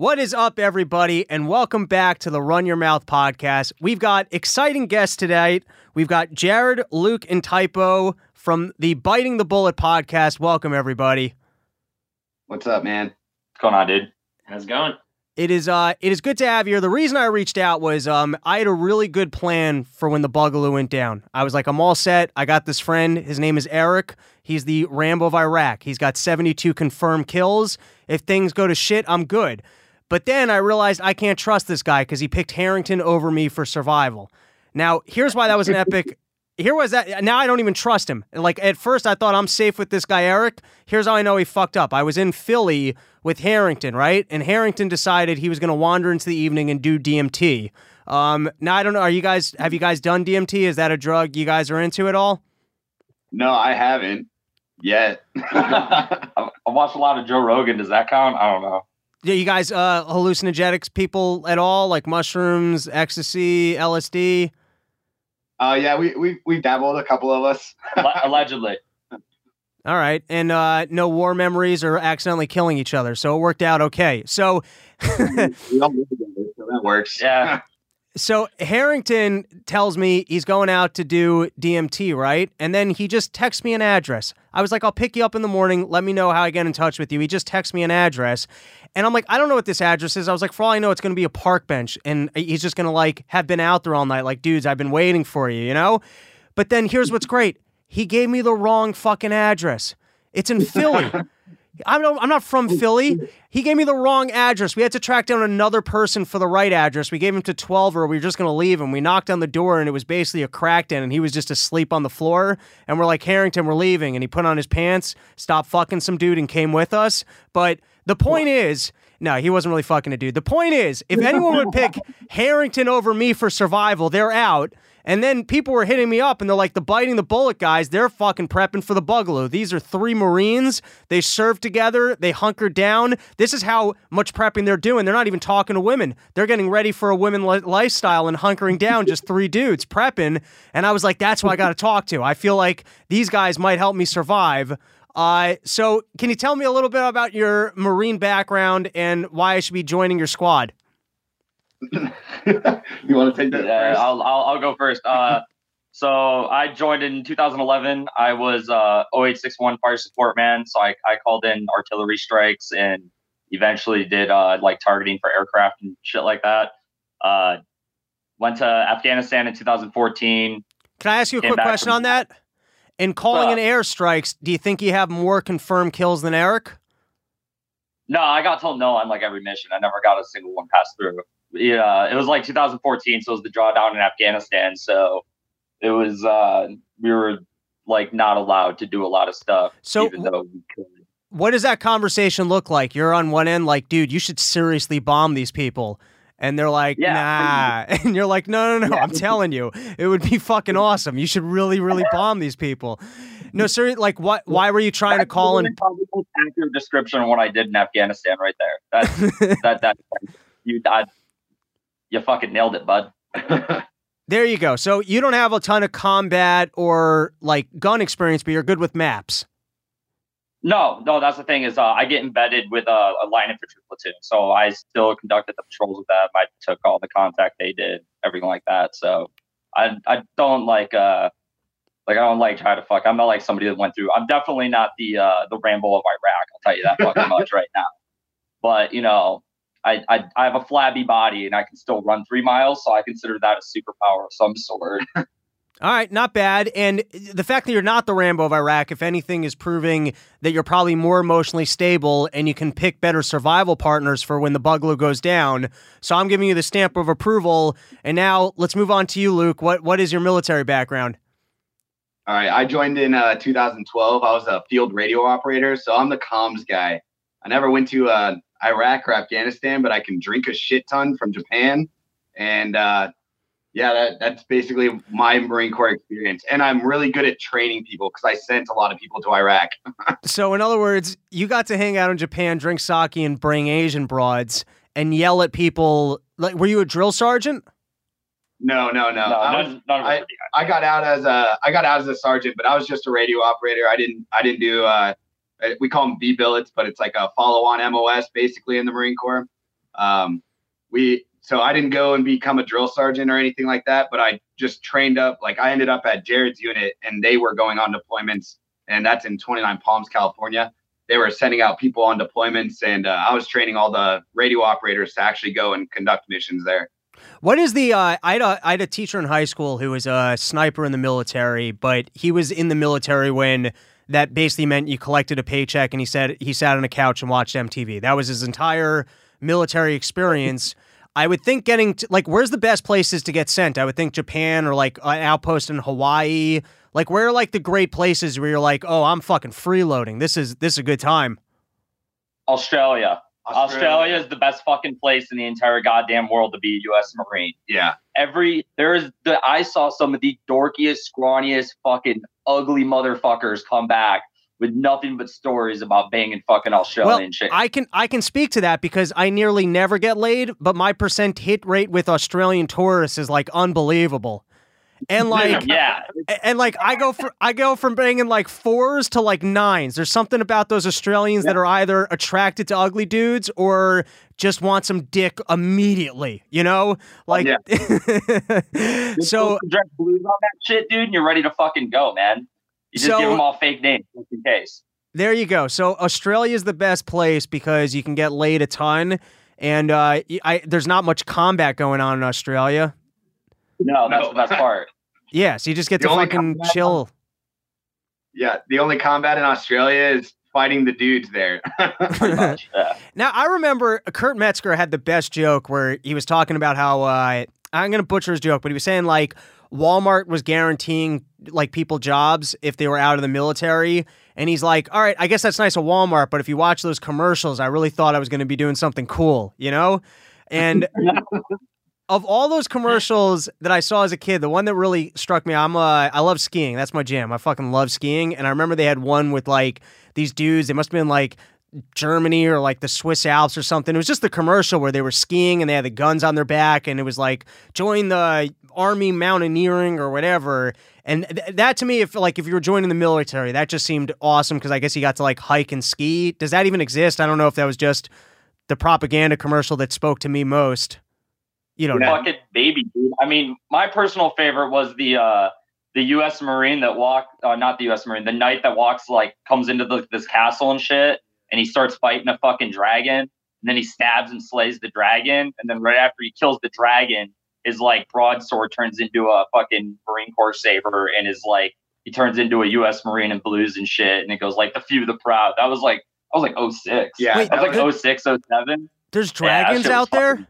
What is up, everybody, and welcome back to the Run Your Mouth podcast. We've got exciting guests today. We've got Jared, Luke, and Typo from the Biting the Bullet podcast. Welcome, everybody. What's up, man? What's going on, dude? How's it going? It is uh it is good to have you here. The reason I reached out was um I had a really good plan for when the Boogaloo went down. I was like, I'm all set. I got this friend. His name is Eric. He's the Rambo of Iraq. He's got 72 confirmed kills. If things go to shit, I'm good. But then I realized I can't trust this guy because he picked Harrington over me for survival. Now, here's why that was an epic. Here was that. Now I don't even trust him. Like at first, I thought I'm safe with this guy Eric. Here's how I know he fucked up. I was in Philly with Harrington, right? And Harrington decided he was going to wander into the evening and do DMT. Um, now I don't know. Are you guys? Have you guys done DMT? Is that a drug you guys are into at all? No, I haven't yet. I I watched a lot of Joe Rogan. Does that count? I don't know. Yeah, you guys uh, hallucinogenics people at all? Like mushrooms, ecstasy, LSD? uh, yeah, we we we dabbled a couple of us. Allegedly. All right, and uh, no war memories or accidentally killing each other, so it worked out okay. So. we all live together, so that works. Yeah. So Harrington tells me he's going out to do DMT, right? And then he just texts me an address. I was like, I'll pick you up in the morning. Let me know how I get in touch with you. He just texts me an address. And I'm like, I don't know what this address is. I was like, for all I know, it's going to be a park bench. And he's just going to like have been out there all night. Like, dudes, I've been waiting for you, you know? But then here's what's great. He gave me the wrong fucking address. It's in Philly. I'm not, I'm not from Philly. He gave me the wrong address. We had to track down another person for the right address. We gave him to 12 or we were just going to leave him. We knocked on the door and it was basically a cracked in and he was just asleep on the floor. And we're like, Harrington, we're leaving. And he put on his pants, stopped fucking some dude and came with us. But the point is, no, he wasn't really fucking a dude. The point is, if anyone would pick Harrington over me for survival, they're out. And then people were hitting me up and they're like, the biting the bullet guys, they're fucking prepping for the Boogaloo. These are three Marines. They serve together, they hunker down. This is how much prepping they're doing. They're not even talking to women. They're getting ready for a women li- lifestyle and hunkering down, just three dudes prepping. And I was like, that's who I got to talk to. I feel like these guys might help me survive. Uh, so, can you tell me a little bit about your Marine background and why I should be joining your squad? you want to take that Yeah, first? I'll, I'll, I'll go first. Uh, so I joined in 2011. I was uh, 0861 fire support man. So I, I called in artillery strikes and eventually did uh, like targeting for aircraft and shit like that. Uh, went to Afghanistan in 2014. Can I ask you a quick question from- on that? In calling Uh, in airstrikes, do you think you have more confirmed kills than Eric? No, I got told no on like every mission. I never got a single one passed through. Yeah, it was like 2014, so it was the drawdown in Afghanistan. So it was uh we were like not allowed to do a lot of stuff, So even though we could. what does that conversation look like? You're on one end, like, dude, you should seriously bomb these people. And they're like, Yeah. nah. And you're like, no, no, no. I'm telling you, it would be fucking awesome. You should really, really bomb these people. No, sir. Like, what? Why were you trying to call and? probably most accurate description of what I did in Afghanistan, right there. That's that that you I, you fucking nailed it, bud. There you go. So you don't have a ton of combat or like gun experience, but you're good with maps. No, no, that's the thing is uh, I get embedded with a, a line infantry platoon, so I still conducted the patrols with them. I took all the contact they did, everything like that. So I I don't like uh like I don't like try to fuck. I'm not like somebody that went through. I'm definitely not the uh the Rambo of Iraq. I'll tell you that fucking much right now. But you know, I, I I have a flabby body and I can still run three miles, so I consider that a superpower of some sort. All right, not bad. And the fact that you're not the Rambo of Iraq, if anything, is proving that you're probably more emotionally stable and you can pick better survival partners for when the Boogaloo goes down. So I'm giving you the stamp of approval. And now let's move on to you, Luke. What what is your military background? All right, I joined in uh, 2012. I was a field radio operator, so I'm the comms guy. I never went to uh, Iraq or Afghanistan, but I can drink a shit ton from Japan, and uh, yeah, that, that's basically my Marine Corps experience. And I'm really good at training people because I sent a lot of people to Iraq. So, in other words, you got to hang out in Japan, drink sake, and bring Asian broads and yell at people. Like, were you a drill sergeant? No, no, no. no, I, was, none, none of I- I got out as a I got out as a sergeant, but I was just a radio operator. I didn't I didn't do uh, we call them B billets, but it's like a follow on MOS basically in the Marine Corps. Um, we so I didn't go and become a drill sergeant or anything like that, but I just trained up. Like I ended up at Jared's unit, and they were going on deployments, and that's in 29 Palms, California. They were sending out people on deployments, and uh, I was training all the radio operators to actually go and conduct missions there. What is the? Uh, I had a I had a teacher in high school who was a sniper in the military, but he was in the military when that basically meant you collected a paycheck, and he said he sat on a couch and watched MTV. That was his entire military experience. I would think getting to, like where's the best places to get sent? I would think Japan or like an outpost in Hawaii. Like where are like the great places where you're like, oh, I'm fucking freeloading. This is this is a good time. Australia. Australia. is the best fucking place in the entire goddamn world to be a U.S. Marine. Yeah. Every there's the I saw some of the dorkiest, scrawniest, fucking ugly motherfuckers come back with nothing but stories about banging fucking Australian well, shit. I can I can speak to that because I nearly never get laid, but my percent hit rate with Australian tourists is like unbelievable. And like yeah, and like I go for I go from banging like fours to like nines. There's something about those Australians yeah. that are either attracted to ugly dudes or just want some dick immediately. You know, like yeah. so dress blues on that shit, dude. And you're ready to fucking go, man. You just so, give them all fake names just in case. There you go. So Australia is the best place because you can get laid a ton, and uh, I, there's not much combat going on in Australia. No, that's no. the best part. Yeah, so you just get the to fucking chill. Yeah, the only combat in Australia is fighting the dudes there. yeah. Now I remember Kurt Metzger had the best joke where he was talking about how uh, I'm gonna butcher his joke, but he was saying like Walmart was guaranteeing like people jobs if they were out of the military. And he's like, all right, I guess that's nice of Walmart, but if you watch those commercials, I really thought I was going to be doing something cool, you know? And of all those commercials that I saw as a kid, the one that really struck me, I'm uh, I love skiing. That's my jam. I fucking love skiing. And I remember they had one with like these dudes. They must have been like Germany or like the Swiss Alps or something. It was just the commercial where they were skiing and they had the guns on their back and it was like join the army mountaineering or whatever. And th- that to me, if like if you were joining the military, that just seemed awesome because I guess you got to like hike and ski. Does that even exist? I don't know if that was just the propaganda commercial that spoke to me most. You don't know. Fucking baby, dude. I mean, my personal favorite was the uh the U.S. Marine that walked, uh, not the U.S. Marine, the knight that walks like comes into the, this castle and shit, and he starts fighting a fucking dragon, and then he stabs and slays the dragon, and then right after he kills the dragon, his like broadsword turns into a fucking Marine Corps saber and is like he turns into a U.S. Marine and blues and shit, and it goes like the few, the proud. That was like I was like 06. Yeah, Wait, that was like 06, 07. There's dragons yeah, out there.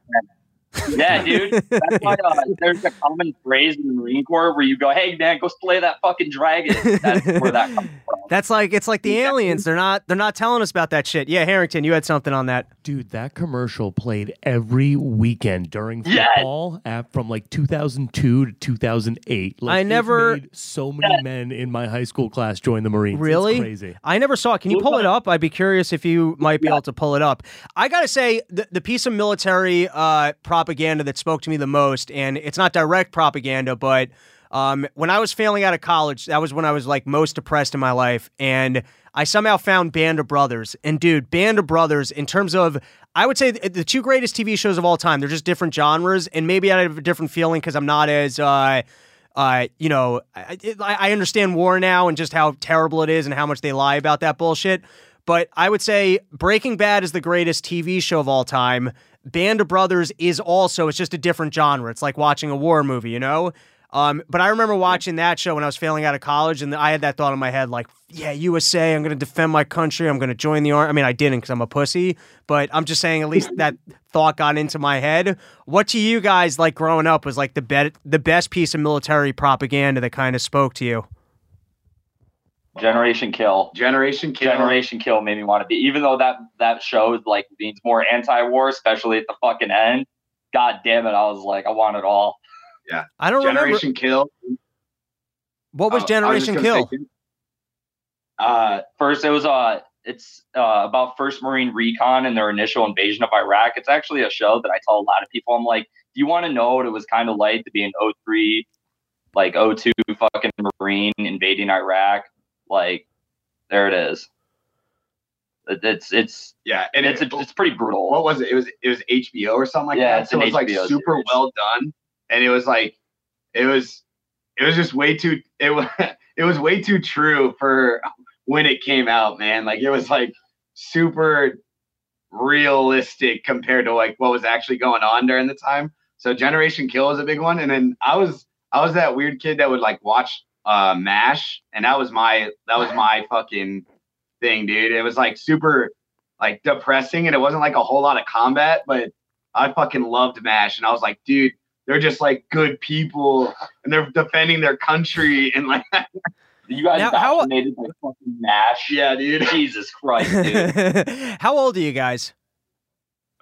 Yeah, dude. That's why uh, there's a common phrase in the Marine Corps where you go, "Hey, man, go slay that fucking dragon." That's where that comes from. That's like it's like the aliens. They're not they're not telling us about that shit. Yeah, Harrington, you had something on that, dude. That commercial played every weekend during football yes. from like 2002 to 2008. Like, I never so many yes. men in my high school class joined the Marines. Really it's crazy. I never saw it. Can you pull it up? I'd be curious if you might be yeah. able to pull it up. I gotta say the the piece of military. Uh, propaganda that spoke to me the most, and it's not direct propaganda, but um, when I was failing out of college, that was when I was like most depressed in my life, and I somehow found Band of Brothers. And dude, Band of Brothers, in terms of, I would say the two greatest TV shows of all time. They're just different genres, and maybe I have a different feeling because I'm not as. Uh, uh, you know, I, I understand war now and just how terrible it is and how much they lie about that bullshit. But I would say Breaking Bad is the greatest TV show of all time. Band of Brothers is also, it's just a different genre. It's like watching a war movie, you know? Um, but I remember watching that show when I was failing out of college, and I had that thought in my head, like, yeah, USA, I'm going to defend my country. I'm going to join the army. I mean, I didn't because I'm a pussy, but I'm just saying, at least that thought got into my head. What to you guys, like growing up, was like the, be- the best piece of military propaganda that kind of spoke to you? Generation Kill. Generation Kill. Generation Kill made me want to be, even though that that show like means more anti-war, especially at the fucking end. God damn it, I was like, I want it all. Yeah, I don't Generation remember. Kill. What was uh, Generation Kill? Say, uh, first, it was uh, it's uh, about First Marine Recon and their initial invasion of Iraq. It's actually a show that I tell a lot of people. I'm like, do you want to know what it was kind of like to be an 03, like 02 fucking Marine invading Iraq? Like, there it is. It's it's yeah, and it's it, it's pretty brutal. what was it? It was it was HBO or something like Yeah, that. So it was like HBO super series. well done, and it was like it was it was just way too it was it was way too true for when it came out, man. Like it was like super realistic compared to like what was actually going on during the time. So Generation Kill was a big one, and then I was I was that weird kid that would like watch uh MASH, and that was my that was my fucking thing, dude. It was like super like depressing, and it wasn't like a whole lot of combat, but I fucking loved MASH, and I was like, dude, they're just like good people, and they're defending their country, and like, You guys Now, how- vaccinated by fucking MASH? yeah, dude. Jesus Christ, dude. How old are you guys?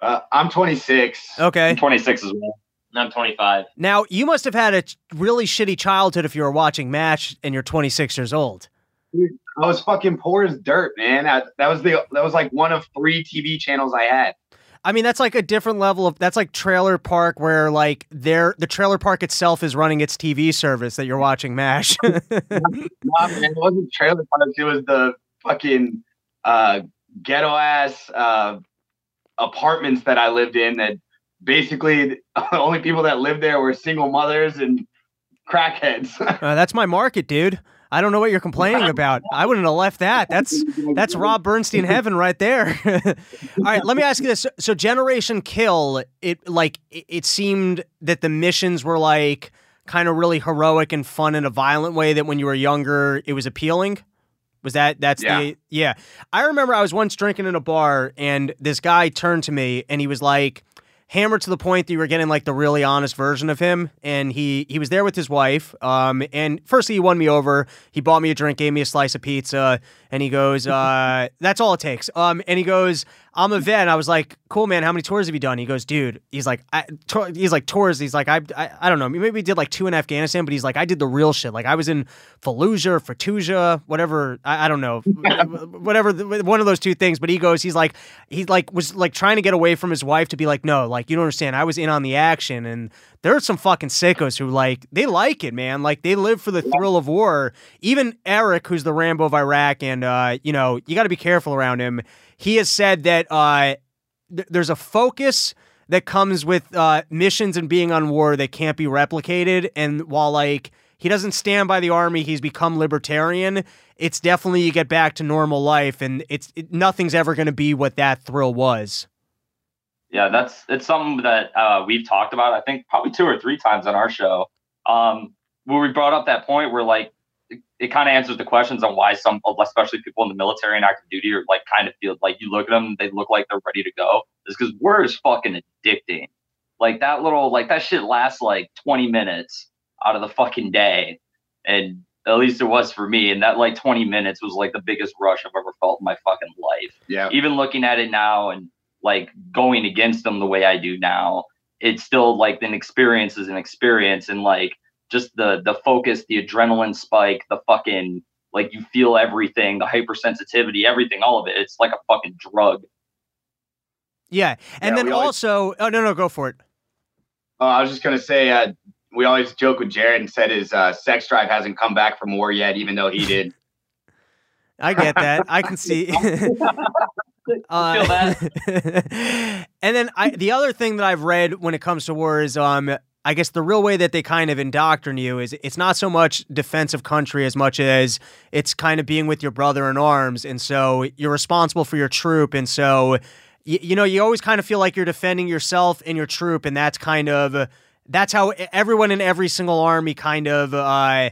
Uh, I'm 26. Okay. I'm 26 as well. I'm 25. Now, you must have had a really shitty childhood if you were watching MASH and you're 26 years old. I was fucking poor as dirt, man. I, that was the that was like one of three TV channels I had. I mean, that's like a different level of that's like trailer park where like there the trailer park itself is running its TV service that you're watching MASH. Nah, man, it wasn't trailer parks. It was the fucking uh, ghetto ass uh, apartments that I lived in. That basically the only people that lived there were single mothers and crackheads. Uh, that's my market, dude. I don't know what you're complaining about. I wouldn't have left that. That's that's Rob Bernstein heaven right there. All right, let me ask you this. So, Generation Kill, it like it, it seemed that the missions were like kind of really heroic and fun in a violent way that when you were younger it was appealing. Was that that's Yeah. the yeah. I remember I was once drinking in a bar and this guy turned to me and he was like hammered to the point that you were getting like the really honest version of him and he he was there with his wife um and firstly he won me over. He bought me a drink gave me a slice of pizza and he goes uh that's all it takes. Um and he goes i'm a vet and i was like cool man how many tours have you done? He goes dude he's like I, he's like tours he's like I, I i don't know maybe we did like two in afghanistan but he's like i did the real shit like i was in fallujah or fatuja whatever i, I don't know whatever the, one of those two things but he goes he's like he like was like trying to get away from his wife to be like no like you don't understand i was in on the action and there are some fucking sickos who like they like it man like they live for the thrill of war. Even eric who's the rambo of iraq and uh you know you got to be careful around him he has said that uh th- there's a focus that comes with uh missions and being on war that can't be replicated and while like he doesn't stand by the army he's become libertarian it's definitely you get back to normal life and it's it, nothing's ever going to be what that thrill was Yeah, that's it's something that uh, we've talked about. I think probably two or three times on our show, um, where we brought up that point where like it, kind of answers the questions on why some, especially people in the military and active duty, are like kind of feel like you look at them, they look like they're ready to go. Is because war is fucking addicting. Like that little, like that shit lasts like 20 minutes out of the fucking day, and at least it was for me. And that like 20 minutes was like the biggest rush I've ever felt in my fucking life Yeah. even looking at it now and like going against them the way I do now, it's still like an experience is an experience and like just the the focus, the adrenaline spike, the fucking like you feel everything, the hypersensitivity, everything, all of it. It's like a fucking drug. yeah and Yeah, then we always- also oh no no go for it Oh, I was just gonna say, uh, we always joke with Jared and said his uh, sex drive hasn't come back from war yet, even though he did. I get that. I can see. Uh, Feel and then I, the other thing that I've read when it comes to war is, um, I guess the real way that they kind of indoctrinate you is it's not so much defense of country as much as it's kind of being with your brother in arms, and so you're responsible for your troop, and so you, you know you always kind of feel like you're defending yourself and your troop, and that's kind of that's how everyone in every single army kind of uh,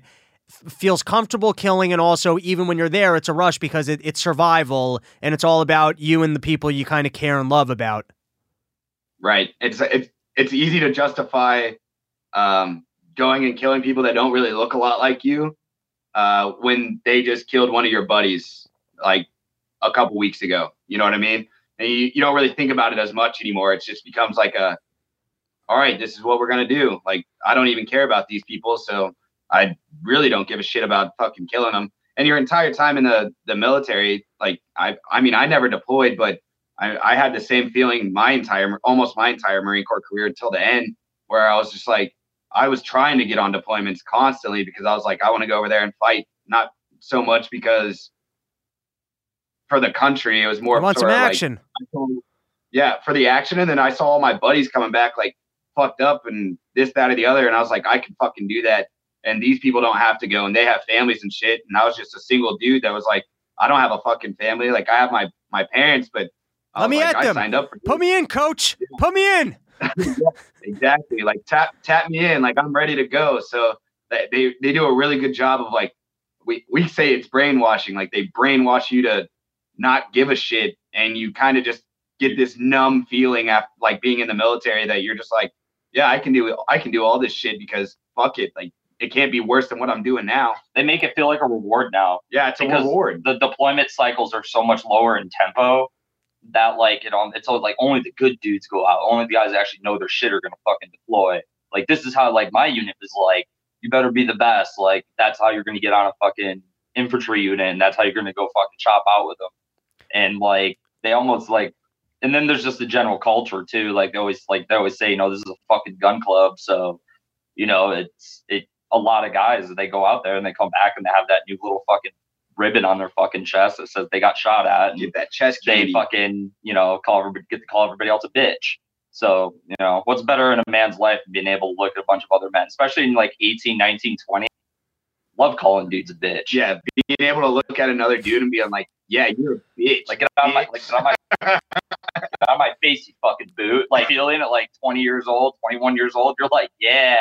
feels comfortable killing and also even when you're there it's a rush because it, it's survival and it's all about you and the people you kind of care and love about Right. It's it's it's easy to justify um, going and killing people that don't really look a lot like you uh, when they just killed one of your buddies like a couple weeks ago. You know what I mean? And you, you don't really think about it as much anymore. It just becomes like a, all right, this is what we're gonna do. Like I don't even care about these people, so I really don't give a shit about fucking killing them. And your entire time in the the military, like I I mean I never deployed, but I, I had the same feeling my entire, almost my entire Marine Corps career until the end, where I was just like, I was trying to get on deployments constantly because I was like, I want to go over there and fight, not so much because for the country. It was more I want some like- action. yeah, for the action. And then I saw all my buddies coming back like fucked up and this, that, or the other. And I was like, I can fucking do that. And these people don't have to go and they have families and shit. And I was just a single dude that was like, I don't have a fucking family. Like I have my my parents, but I Let me like, at I them. signed up for Put me in, coach. Put me in. exactly like tap tap me in like i'm ready to go so they they, do a really good job of like we, we say it's brainwashing like they brainwash you to not give a shit and you kind of just get this numb feeling after like being in the military that you're just like yeah i can do i can do all this shit because fuck it like it can't be worse than what i'm doing now They make it feel like a reward now. yeah it's a reward The deployment cycles are so much lower in tempo that like it on it's all like only the good dudes go out. Only the guys that actually know their shit are gonna fucking deploy. Like this is how like my unit is like. You better be the best. Like that's how you're gonna get on a fucking infantry unit, and that's how you're gonna go fucking chop out with them. And like they almost like, and then there's just the general culture too. Like they always like they always say, you know, this is a fucking gun club, so you know it's it. A lot of guys they go out there and they come back and they have that new little fucking ribbon on their fucking chest that says they got shot at. And get that chest they candy. fucking you know call everybody get to call everybody else a bitch. So you know what's better in a man's life than being able to look at a bunch of other men, especially in like 18, 19, 20. Love calling dudes a bitch. yeah being able to look at another dude and being like yeah you're a bitch Like get out of my like get out of my, get out of my face, you fucking boot. Like feeling at like 20 years old, 21 years old, you're like, yeah.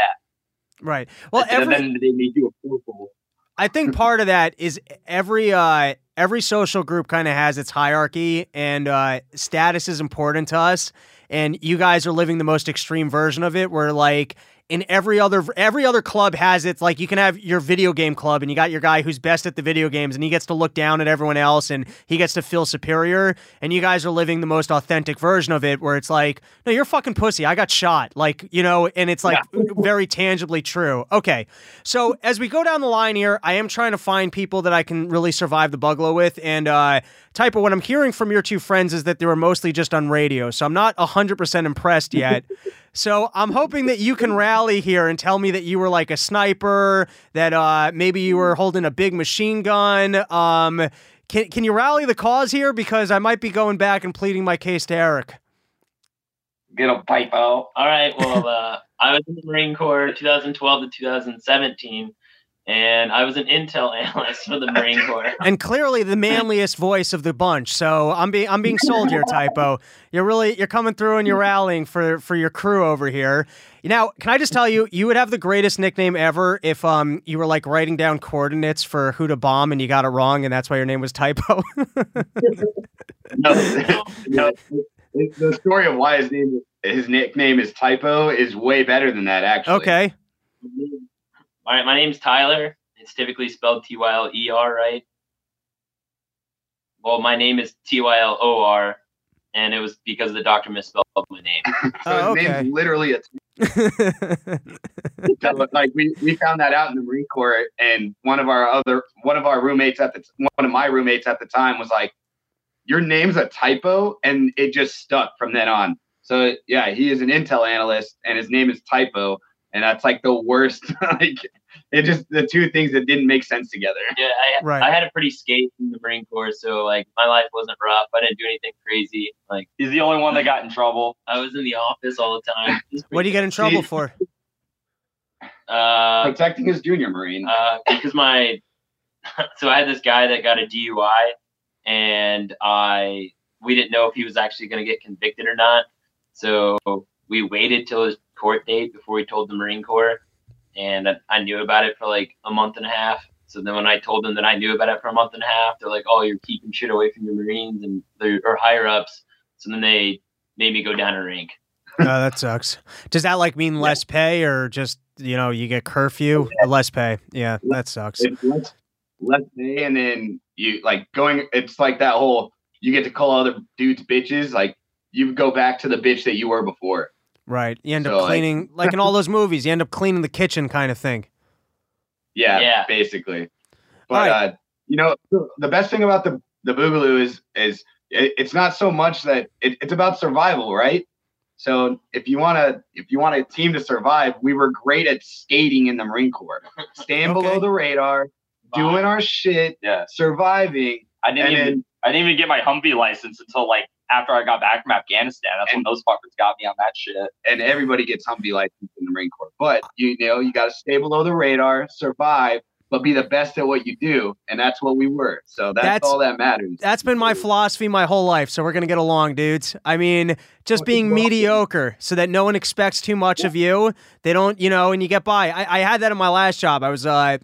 Right. Well, and every then they make you a fool. I think part of that is every uh every social group kind of has its hierarchy and uh status is important to us. And you guys are living the most extreme version of it where like in every other every other club has its like you can have your video game club and you got your guy who's best at the video games and he gets to look down at everyone else and he gets to feel superior. And you guys are living the most authentic version of it where it's like no you're fucking pussy. I got shot. Like you know and it's like very tangibly true. Okay. So as we go down the line here I am trying to find people that I can really survive the boogaloo with. And uh Typo, what I'm hearing from your two friends is that they were mostly just on radio, so I'm not 100% impressed yet. so I'm hoping that you can rally here and tell me that you were like a sniper, that uh, maybe you were holding a big machine gun. Um, can, can you rally the cause here? Because I might be going back and pleading my case to Eric. Get a pipe out. All right. Well, uh, I was in the Marine Corps 2012 to 2017, and I was an intel analyst for the Marine Corps. And clearly the manliest voice of the bunch. So I'm being I'm being sold here, Typo. You're really you're coming through and you're rallying for for your crew over here. Now, can I just tell you, you would have the greatest nickname ever if um you were like writing down coordinates for who to bomb and you got it wrong and that's why your name was Typo. no, no, the story of why his name his nickname is typo is way better than that actually okay. All right. My name's Tyler. It's typically spelled T Y L E R, right? Well, my name is T Y L O R, and it was because the doctor misspelled my name. so Oh, his okay. name's literally a So, like we, we found that out in the Marine Corps, and one of our other one of our roommates at the one of my roommates at the time was like, "Your name's a typo," and it just stuck from then on. So yeah, he is an intel analyst, and his name is Typo, and that's like the worst. like it just the two things that didn't make sense together. Yeah, I, Right. I had a pretty skate in the Marine Corps, so like my life wasn't rough. I didn't do anything crazy. Like He's the only one that got in trouble. I was in the office all the time. What do you get in trouble for? Uh, Protecting his junior Marine. uh, because my so I had this guy that got a DUI, and I we didn't know if he was actually going to get convicted or not. So we waited till his court date before we told the Marine Corps, and I, I knew about it for like a month and a half. So then when I told them that I knew about it for a month and a half, they're like, "Oh, you're keeping shit away from your Marines and or higher ups." So then they made me go down a rank. Oh, that sucks. Does that like mean less pay or just, you know, you get curfew? Uh, less pay. Yeah, that sucks. less less pay, and then you like going. It's like that whole you get to call other dudes bitches. Like you go back to the bitch that you were before. Right. You end So, up cleaning like in all those movies, you end up cleaning the kitchen kind of thing. Yeah, Yeah. basically. But Alright. uh, you know, the best thing about the the Boogaloo is is it, it's not so much that it, it's about survival, right? So if you want to if you want a team to survive, we were great at skating in the Marine Corps, staying Okay. below the radar, doing our shit, Yeah. surviving, I didn't even then I didn't even get my Humvee license until like after I got back from Afghanistan. That's when those fuckers got me on that shit. And everybody gets Humvee license in the Marine Corps, but you know you got to stay below the radar, survive, but be the best at what you do, and that's what we were. So that's, That's- all that matters. That's been my philosophy my whole life, so we're gonna get along, dudes. I mean, just being mediocre so that no one expects too much of you. They don't, you know, and you get by. I, I had that in my last job. I was uh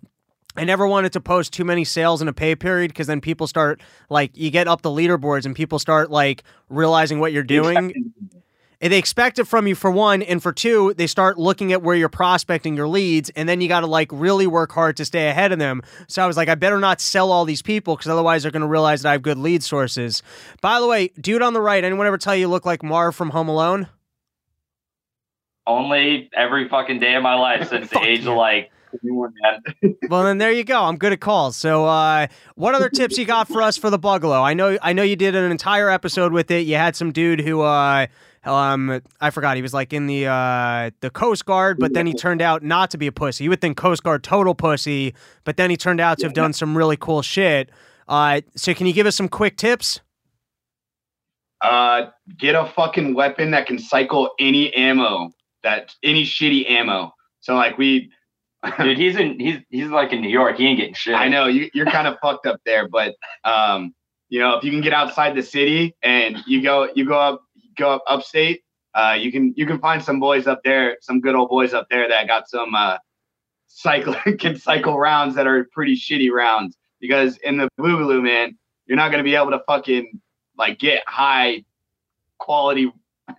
I never wanted to post too many sales in a pay period because then people start like you get up the leaderboards and people start like realizing what you're doing. And they expect it from you for one, and for two, they start looking at where you're prospecting your leads, and then you got to like really work hard to stay ahead of them. So I was like, I better not sell all these people because otherwise they're going to realize that I have good lead sources. By the way, dude on the right, anyone ever tell you you look like Marv from Home Alone? Only every fucking day of my life since the age of like 21, man. well, then there you go. I'm good at calls. So, uh, what other tips you got for us for the Boogaloo? I know, I know you did an entire episode with it. You had some dude who, uh, um, I forgot he was like in the uh the Coast Guard, but then he turned out not to be a pussy. You would think Coast Guard total pussy, but then he turned out to have done some really cool shit. Uh, so can you give us some quick tips? Uh, get a fucking weapon that can cycle any ammo, that any shitty ammo. So like we, Dude, he's in he's he's like in New York. He ain't getting shit. I know you, you're kind of fucked up there, but um, you know, if you can get outside the city and you go, you go up, go up upstate, uh, you can you can find some boys up there, some good old boys up there that got some uh, cycle can cycle rounds that are pretty shitty rounds. Because in the Boogaloo, man, you're not gonna be able to fucking like get high quality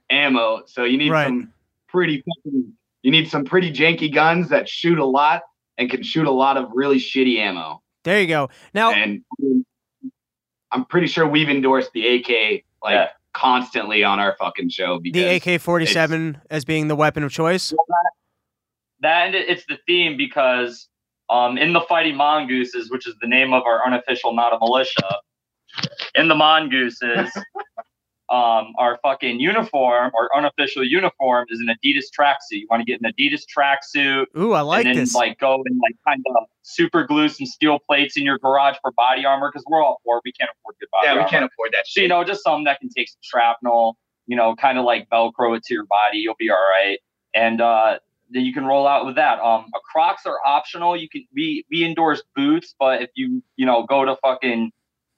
ammo. So you need Right. some pretty fucking, you need some pretty janky guns that shoot a lot and can shoot a lot of really shitty ammo. There you go. Now, And I'm pretty sure we've endorsed the AK like Yeah. constantly on our fucking show because the AK 47 as being the weapon of choice. that and it- it's the theme because um, in the fighting mongooses, which is the name of our unofficial not a militia, in the mongooses, um, our fucking uniform, our unofficial uniform, is an Adidas tracksuit. You want to get an Adidas tracksuit, Ooh, I like and then this. like go and like kind of super glue some steel plates in your garage for body armor because we're all poor. We can't afford good body yeah, we armor. can't afford that So, you know, just something that can take some shrapnel, you know, kind of like Velcro it to your body. You'll be all right. And uh, then you can roll out with that. Um, Crocs are optional. You can we we endorse boots, but if you you know go to fucking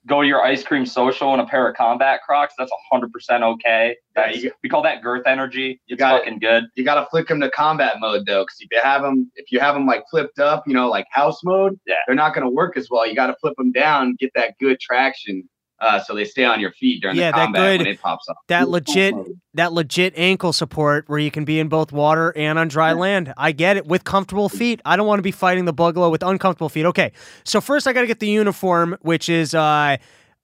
go to your ice cream social in a pair of combat Crocs, that's hundred percent okay. Yeah, you- we call that girth energy. It's got it. fucking good. You got to flick them to combat mode though, because if you have them, if you have them like flipped up, you know, like house mode, Yeah. they're not going to work as well. You got to flip them down, get that good traction, uh, so they stay on your feet during Yeah, the that combat good- when it pops up. that legit that legit ankle support where you can be in both water and on dry land. I get it with comfortable feet. I don't want to be fighting the boogaloo with uncomfortable feet. Okay, so first I got to get the uniform, which is uh,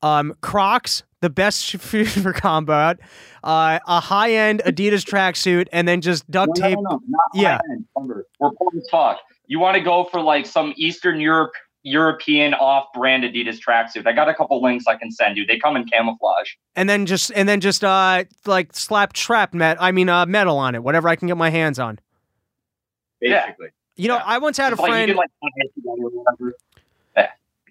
um, Crocs, the best shoe for combat, uh, a high end Adidas tracksuit, and then just duct No, no, tape. no, no, not Yeah. high-end. We're poor as fuck. You want to go for like some Eastern Europe, European off-brand Adidas tracksuit. I got a couple links I can send you. They come in camouflage. and then just and then just uh like slap trap met I mean uh metal on it, whatever I can get my hands on. Yeah. Basically, You know, Yeah. I once had a It's like friend. can like tie it together or whatever.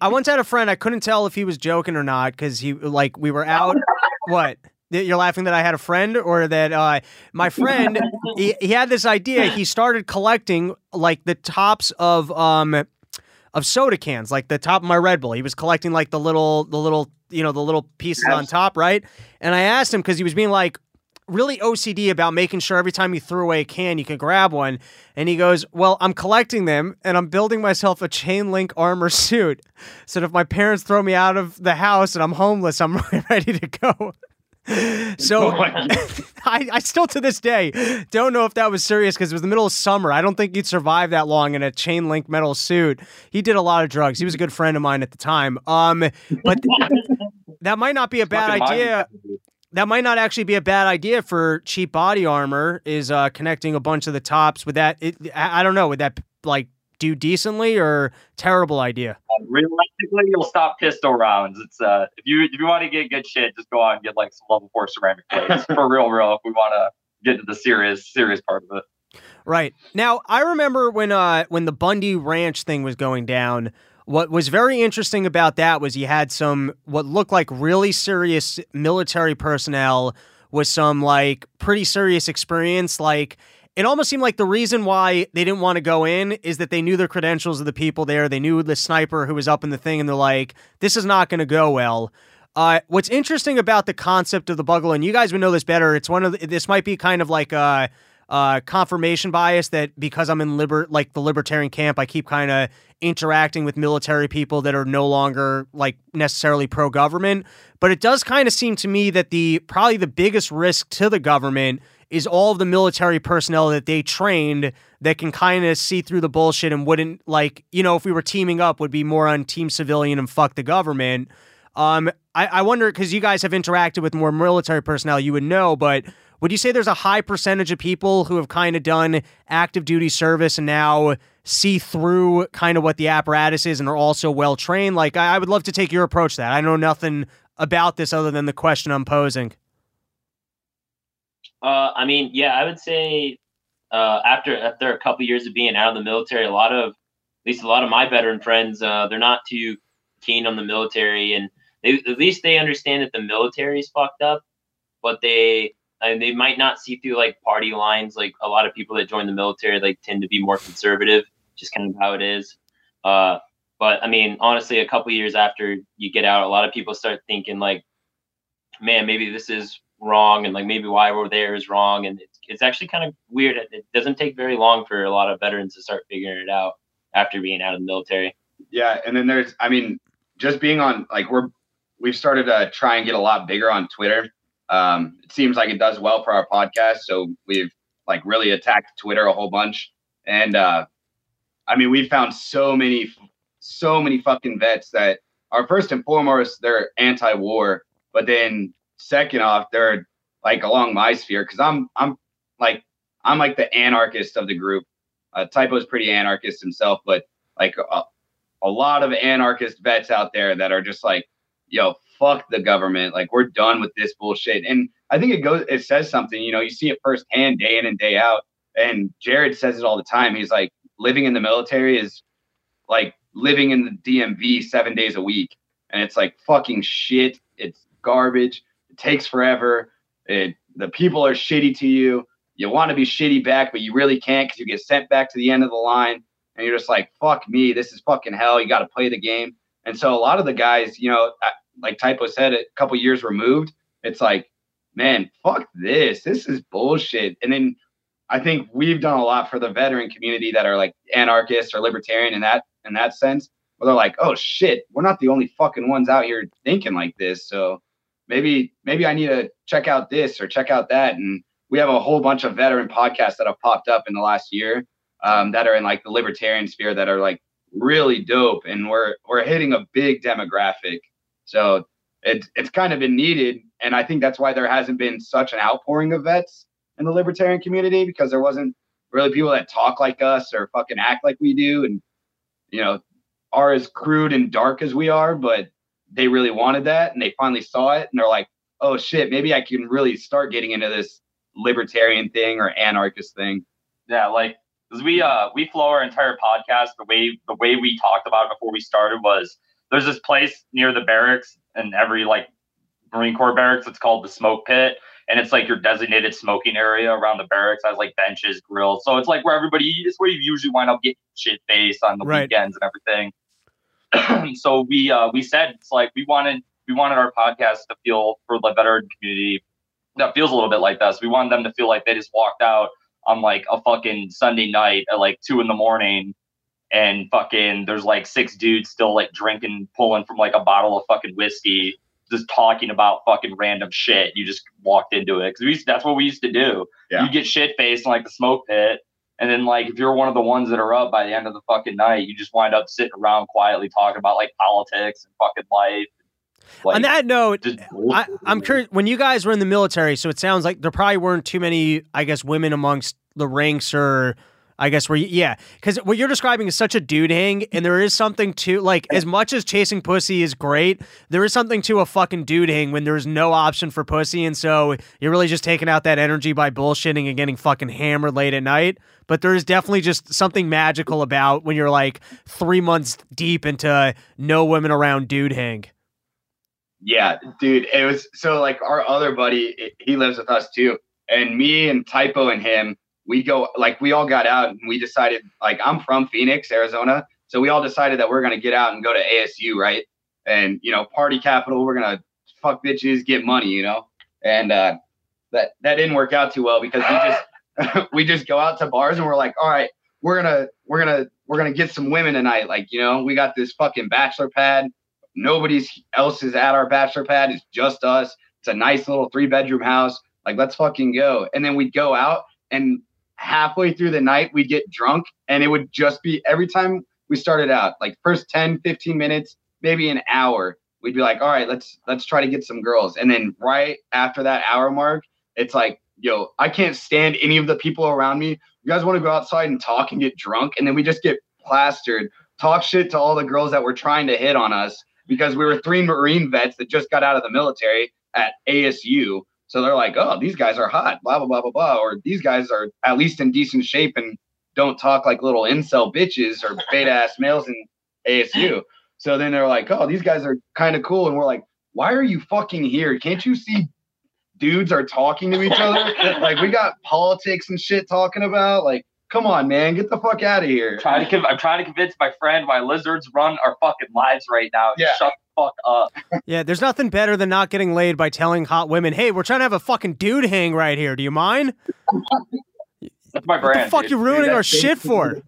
I once had a friend. I couldn't tell if he was joking or not because he like we were out. what? You're laughing that I had a friend, or that uh, my friend he, he had this idea. He started collecting like the tops of um of soda cans, like the top of my Red Bull. He was collecting like the little the little you know the little pieces on top, right? And I asked him because he was being like really OCD about making sure every time you threw away a can, you could grab one. And he goes, Well, I'm collecting them and I'm building myself a chain link armor suit. So that if my parents throw me out of the house and I'm homeless, I'm ready to go. So. I, I still to this day don't know if that was serious because it was the middle of summer. I don't think you'd survive that long in a chain link metal suit. He did a lot of drugs. He was a good friend of mine at the time. Um, but that might not be a bad idea that might not actually be a bad idea for cheap body armor is uh, connecting a bunch of the tops with that it, I I don't know would that like do decently or terrible idea Realistically, you'll stop pistol rounds. It's uh, if you if you want to get good shit, just go out and get like some level four ceramic plates for real, real. If we want to get into the serious serious part of it. right now I remember when uh when the Bundy Ranch thing was going down What was very interesting about that was you had some what looked like really serious military personnel with some like pretty serious experience. Like it almost seemed like the reason why they didn't want to go in is that they knew the credentials of the people there. They knew the sniper who was up in the thing, and they're like, this is not going to go well. Uh, what's interesting about the concept of the bugle, and you guys would know this better. It's one of the, this might be kind of like a, a confirmation bias that because I'm in liber like the libertarian camp, I keep kind of interacting with military people that are no longer like necessarily pro government. But it does kind of seem to me that the probably the biggest risk to the government is all of the military personnel that they trained that can kind of see through the bullshit and wouldn't like you know if we were teaming up would be more on team civilian and fuck the government. Um, I, I wonder because you guys have interacted with more military personnel, you would know, but would you say there's a high percentage of people who have kind of done active duty service and now see through kind of what the apparatus is and are also well trained? Like, I, I would love to take your approach to that. I know nothing about this other than the question I'm posing. Uh, I mean, yeah, I would say uh, after after a couple years of being out of the military, a lot of at least a lot of my veteran friends, uh, they're not too keen on the military, and they, at least they understand that the military is fucked up, but they and they might not see through like party lines. Like a lot of people that join the military, like tend to be more conservative, just kind of how it is. Uh, but I mean, honestly, a couple years after you get out, a lot of people start thinking like, man, maybe this is wrong, and like maybe why we're there is wrong, and it's, it's actually kind of weird. It doesn't take very long for a lot of veterans to start figuring it out after being out of the military. Yeah, and then there's, I mean, just being on like we're we've started to try and get a lot bigger on Twitter. Um, it seems like it does well for our podcast, so we've like really attacked Twitter a whole bunch. And uh, I mean, we found so many, so many fucking vets that are first and foremost they're anti-war, but then second off they're like along my sphere because I'm I'm like I'm like the anarchist of the group. Uh, Typo's pretty anarchist himself, but like a, a lot of anarchist vets out there that are just like yo, fuck the government. Like we're done with this bullshit. And I think it goes, it says something. You know, you see it firsthand, day in and day out. And Jared says it all the time. He's like, living in the military is like living in the DMV seven days a week, and it's like fucking shit. It's garbage. Takes forever. It the people are shitty to you. You want to be shitty back, but you really can't because you get sent back to the end of the line, and you're just like, fuck me. This is fucking hell. You got to play the game. And so a lot of the guys, you know, like Typo said, a couple years removed, it's like, man, fuck this. This is bullshit. And then I think we've done a lot for the veteran community that are like anarchists or libertarian in that in that sense. Where they're like, oh shit, we're not the only fucking ones out here thinking like this. So maybe maybe I need to check out this or check out that. And we have a whole bunch of veteran podcasts that have popped up in the last year um, that are in like the libertarian sphere that are like really dope, and we're we're hitting a big demographic. So it's it's kind of been needed, and I think that's why there hasn't been such an outpouring of vets in the libertarian community because there wasn't really people that talk like us or fucking act like we do, and you know are as crude and dark as we are, but they really wanted that, and they finally saw it, and they're like, oh shit, maybe I can really start getting into this libertarian thing or anarchist thing. Yeah, like because we uh we flow our entire podcast the way the way we talked about it before we started was there's this place near the barracks and every like Marine Corps barracks. It's called the Smoke Pit, and it's like your designated smoking area around the barracks. Has like benches, grills, so it's like where everybody. It's where you usually wind up getting shit faced on the right. weekends and everything. so we uh, we said it's like we wanted we wanted our podcast to feel for the veteran community that feels a little bit like this. We wanted them to feel like they just walked out on like a fucking Sunday night at like two in the morning and fucking there's like six dudes still like drinking, pulling from like a bottle of fucking whiskey, just talking about fucking random shit. You just walked into it because that's what we used to do. Yeah. You get shit faced in like the smoke pit. And then, like, if you're one of the ones that are up by the end of the fucking night, you just wind up sitting around quietly talking about like politics and fucking life. Like, On that note, I, I'm curious when you guys were in the military. So it sounds like there probably weren't too many, I guess, women amongst the ranks or I guess where yeah, because what you're describing is such a dude hang, and there is something to like as much as chasing pussy is great, there is something to a fucking dude hang when there's no option for pussy, and so you're really just taking out that energy by bullshitting and getting fucking hammered late at night. But there is definitely just something magical about when you're like three months deep into no women around dude hang. Yeah, dude, it was so like our other buddy, he lives with us too, and me and Typo and him we go like we all got out and we decided like I'm from Phoenix, Arizona, so we all decided that we're gonna get out and go to ASU, right? And you know, party capital. We're gonna fuck bitches, get money, you know. And uh, that that didn't work out too well because we just we just go out to bars and we're like, all right, we're gonna we're gonna we're gonna get some women tonight. Like you know, we got this fucking bachelor pad. Nobody's else is at our bachelor pad. It's just us. It's a nice little three bedroom house. Like let's fucking go. And then we'd go out and halfway through the night we'd get drunk and it would just be every time we started out like first 10 15 minutes maybe an hour we'd be like all right let's let's try to get some girls. And then right after that hour mark it's like yo i can't stand any of the people around me. You guys want to go outside and talk and get drunk? And then we just get plastered talk shit to all the girls that were trying to hit on us because we were three marine vets that just got out of the military at asu so they're like, oh, these guys are hot, blah, blah, blah, blah, blah. Or these guys are at least in decent shape and don't talk like little incel bitches or beta ass males in ASU. So then they're like, oh, these guys are kind of cool. And we're like, why are you fucking here? Can't you see dudes are talking to each other? like we got politics and shit talking about. Like, come on, man, get the fuck out of here. I'm trying to, I'm trying to convince my friend why lizards run our fucking lives right now. Yeah. Shut the fuck up. Yeah, there's nothing better than not getting laid by telling hot women, "Hey, we're trying to have a fucking dude hang right here. Do you mind?" That's my brand. What the fuck dude. you ruining dude, our shit for?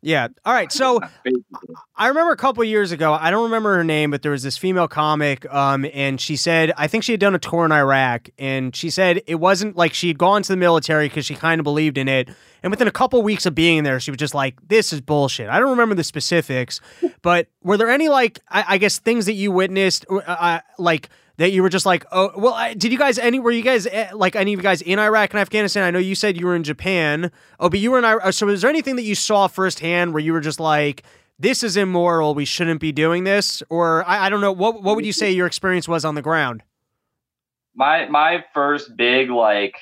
Yeah. All right. So I remember a couple years ago, I don't remember her name, but there was this female comic, um, and she said, I think she had done a tour in Iraq, and she said it wasn't like she had gone to the military because she kind of believed in it. And within a couple weeks of being there, she was just like, this is bullshit. I don't remember the specifics, but were there any, like, I, I guess, things that you witnessed, uh, uh like, that you were just like, oh, well, I, did you guys any? Were you guys eh, like any of you guys in Iraq and Afghanistan? I know you said you were in Japan. Oh, but you were in Iraq. So, was there anything that you saw firsthand where you were just like, this is immoral. We shouldn't be doing this, or I, I don't know. What what would you say your experience was on the ground? My my first big like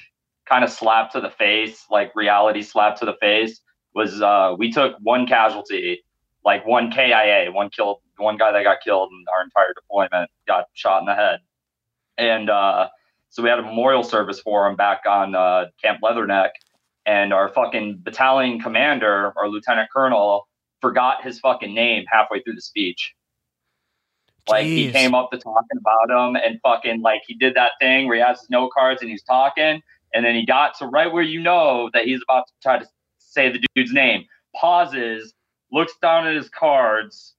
kind of slap to the face, like reality slap to the face, was uh, we took one casualty, like one KIA, one killed, one guy that got killed in our entire deployment got shot in the head. And uh, so we had a memorial service for him back on uh, Camp Leatherneck. And our fucking battalion commander, our lieutenant colonel, forgot his fucking name halfway through the speech. Like he came up to talking about him and fucking like he did that thing where he has his note cards and he's talking. And then he got to right where you know that he's about to try to say the dude's name, pauses, looks down at his cards,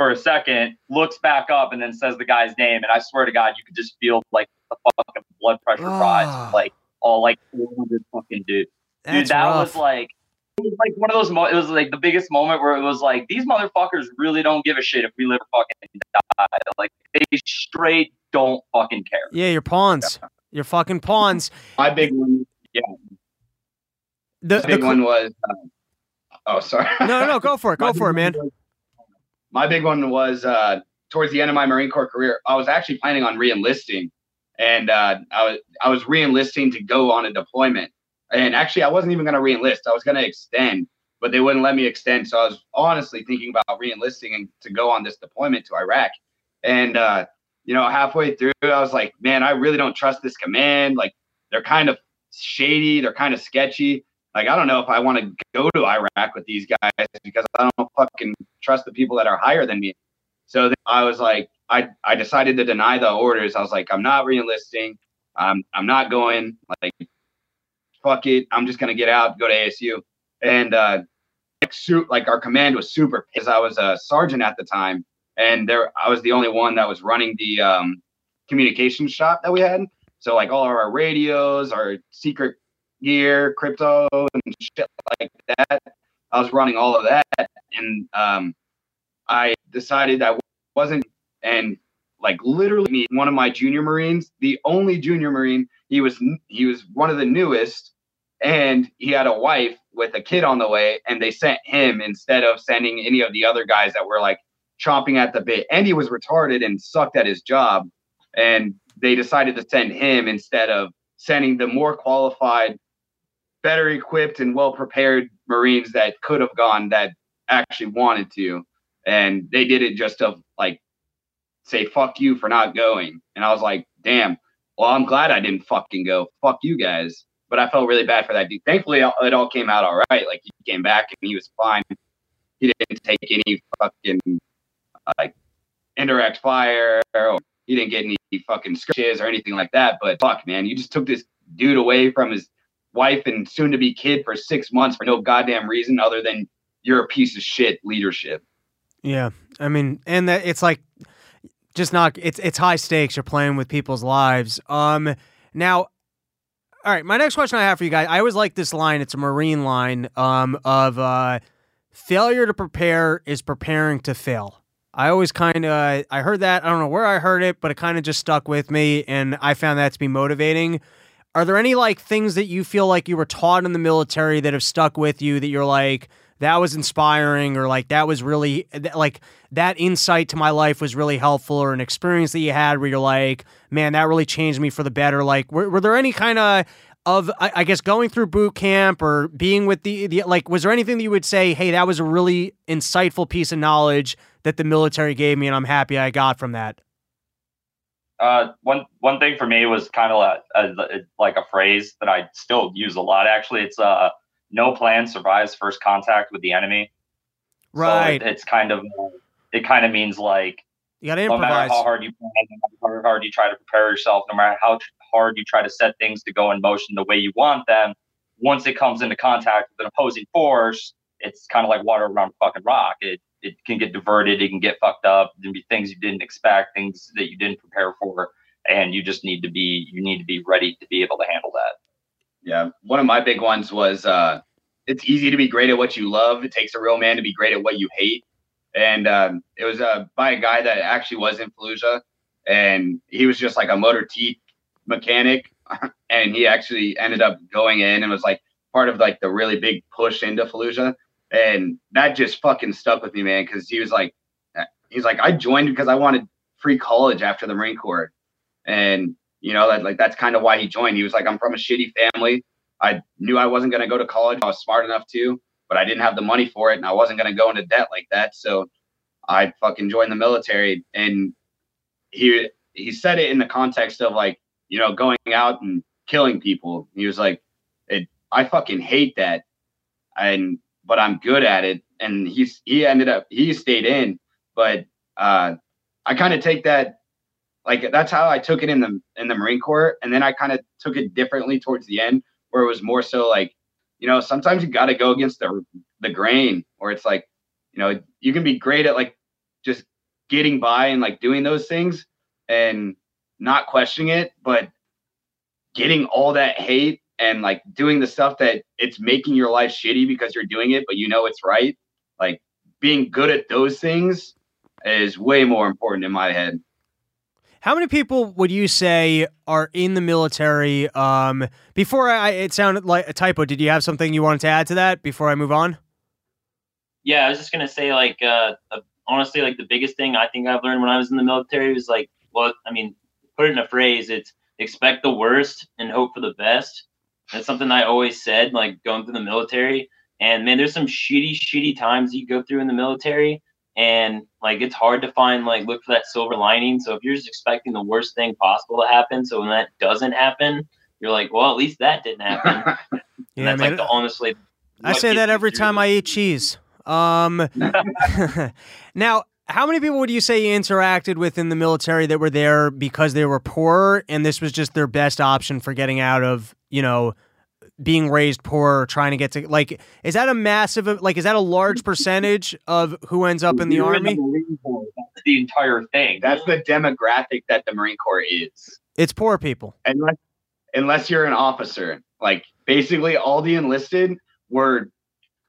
for a second, looks back up, and then says the guy's name. And I swear to God, you could just feel like the fucking blood pressure oh. rise, like all like 400 fucking dude. That's dude, that rough. was like it was like one of those. Mo- it was like the biggest moment where it was like these motherfuckers really don't give a shit if we live or fucking die. Like they straight don't fucking care. Yeah, you're pawns. Yeah. You're fucking pawns. My big one. Yeah. The, the big the, one was. Uh, oh, sorry. No, no, no. Go for it. Go for it, man my big one was uh, towards the end of my Marine Corps career. I was actually planning on reenlisting, and uh, I was I was reenlisting to go on a deployment. And actually, I wasn't even going to reenlist. I was going to extend, but they wouldn't let me extend. So I was honestly thinking about reenlisting and to go on this deployment to Iraq. And uh, you know, halfway through, I was like, man, I really don't trust this command. Like, they're kind of shady. They're kind of sketchy like I don't know if I want to go to Iraq with these guys because I don't fucking trust the people that are higher than me. So I was like, I I decided to deny the orders. I was like, I'm not reenlisting. I'm I'm not going. Like, fuck it. I'm just gonna get out, go to ASU, and uh, like our command was super because I was a sergeant at the time, and there I was the only one that was running the um, communications shop that we had. So like all of our radios, our secret gear, crypto, and shit like that. I was running all of that, and um, I decided I wasn't, and like literally one of my junior Marines, the only junior Marine, he was he was one of the newest, and he had a wife with a kid on the way, and they sent him instead of sending any of the other guys that were like chomping at the bit. And he was retarded and sucked at his job, and they decided to send him instead of sending the more qualified, better equipped, and well prepared Marines that could have gone that actually wanted to. And they did it just to like say fuck you for not going. And I was like, damn. Well, I'm glad I didn't fucking go. Fuck you guys. But I felt really bad for that dude. Thankfully, it all came out all right. Like he came back and he was fine. He didn't take any fucking like indirect fire or he didn't get any fucking scratches or anything like that. But fuck, man, you just took this dude away from his wife and soon to be kid for six months for no goddamn reason other than you're a piece of shit leadership. Yeah. I mean, and that it's like just not it's it's high stakes. You're playing with people's lives. Um now all right, my next question I have for you guys. I always like this line. It's a Marine line um, of uh, failure to prepare is preparing to fail. I always kind of I heard that. I don't know where I heard it, but it kind of just stuck with me, and I found that to be motivating. Are there any like things that you feel like you were taught in the military that have stuck with you that you're like that was inspiring or like that was really like that insight to my life was really helpful or an experience that you had where you're like, man, that really changed me for the better. Like, were, were there any kind of of I, I, guess going through boot camp or being with the, the like was there anything that you would say hey that was a really insightful piece of knowledge that the military gave me and i'm happy i got from that uh, one one thing for me was kind of a, a, like a phrase that I still use a lot. Actually, it's uh, "no plan survives first contact with the enemy." Right. So it, it's kind of it kind of means like you got to improvise. No matter how hard you plan, no matter how hard you try to prepare yourself, no matter how hard you try to set things to go in motion the way you want them, once it comes into contact with an opposing force, it's kind of like water around a fucking rock. It it can get diverted, it can get fucked up, there be things you didn't expect, things that you didn't prepare for, and you just need to be you need to be ready to be able to handle that. Yeah, one of my big ones was uh, it's easy to be great at what you love. It takes a real man to be great at what you hate. And um, it was uh, by a guy that actually was in Fallujah, and he was just like a motor T mechanic, and he actually ended up going in and was like part of like the really big push into Fallujah and that just fucking stuck with me, man. Because he was like, he's like, I joined because I wanted free college after the Marine Corps, and you know that like that's kind of why he joined. He was like, I'm from a shitty family. I knew I wasn't gonna go to college. I was smart enough to, but I didn't have the money for it, and I wasn't gonna go into debt like that. So I fucking joined the military, and he he said it in the context of like you know going out and killing people. He was like, it, I fucking hate that, and but I'm good at it. And he's he ended up he stayed in, but uh, I kind of take that like that's how I took it in the in the Marine Corps, and then I kind of took it differently towards the end, where it was more so like, you know, sometimes you got to go against the the grain, or it's like, you know, you can be great at like just getting by and like doing those things and not questioning it, but getting all that hate and like doing the stuff that it's making your life shitty because you're doing it, but you know it's right. Like being good at those things is way more important in my head. How many people would you say are in the military? Um, before I, it sounded like a typo. Did you have something you wanted to add to that before I move on? Yeah, I was just gonna say, like, uh, honestly, like the biggest thing I think I've learned when I was in the military was like, well, I mean, put it in a phrase, it's expect the worst and hope for the best. That's something I always said, like going through the military. And man, there's some shitty, shitty times you go through in the military. And like it's hard to find like look for that silver lining. So if you're just expecting the worst thing possible to happen, so when that doesn't happen, you're like, well, at least that didn't happen. yeah, that's man, like the honestly. I say that every time I eat cheese. Um, now, how many people would you say you interacted with in the military that were there because they were poor and this was just their best option for getting out of you know, being raised poor, trying to get to like, is that a massive, like, is that a large percentage of who ends up in the You're army? In the, That's the entire thing. That's the demographic that the Marine Corps is. It's poor people. Unless, unless you're an officer, like basically all the enlisted were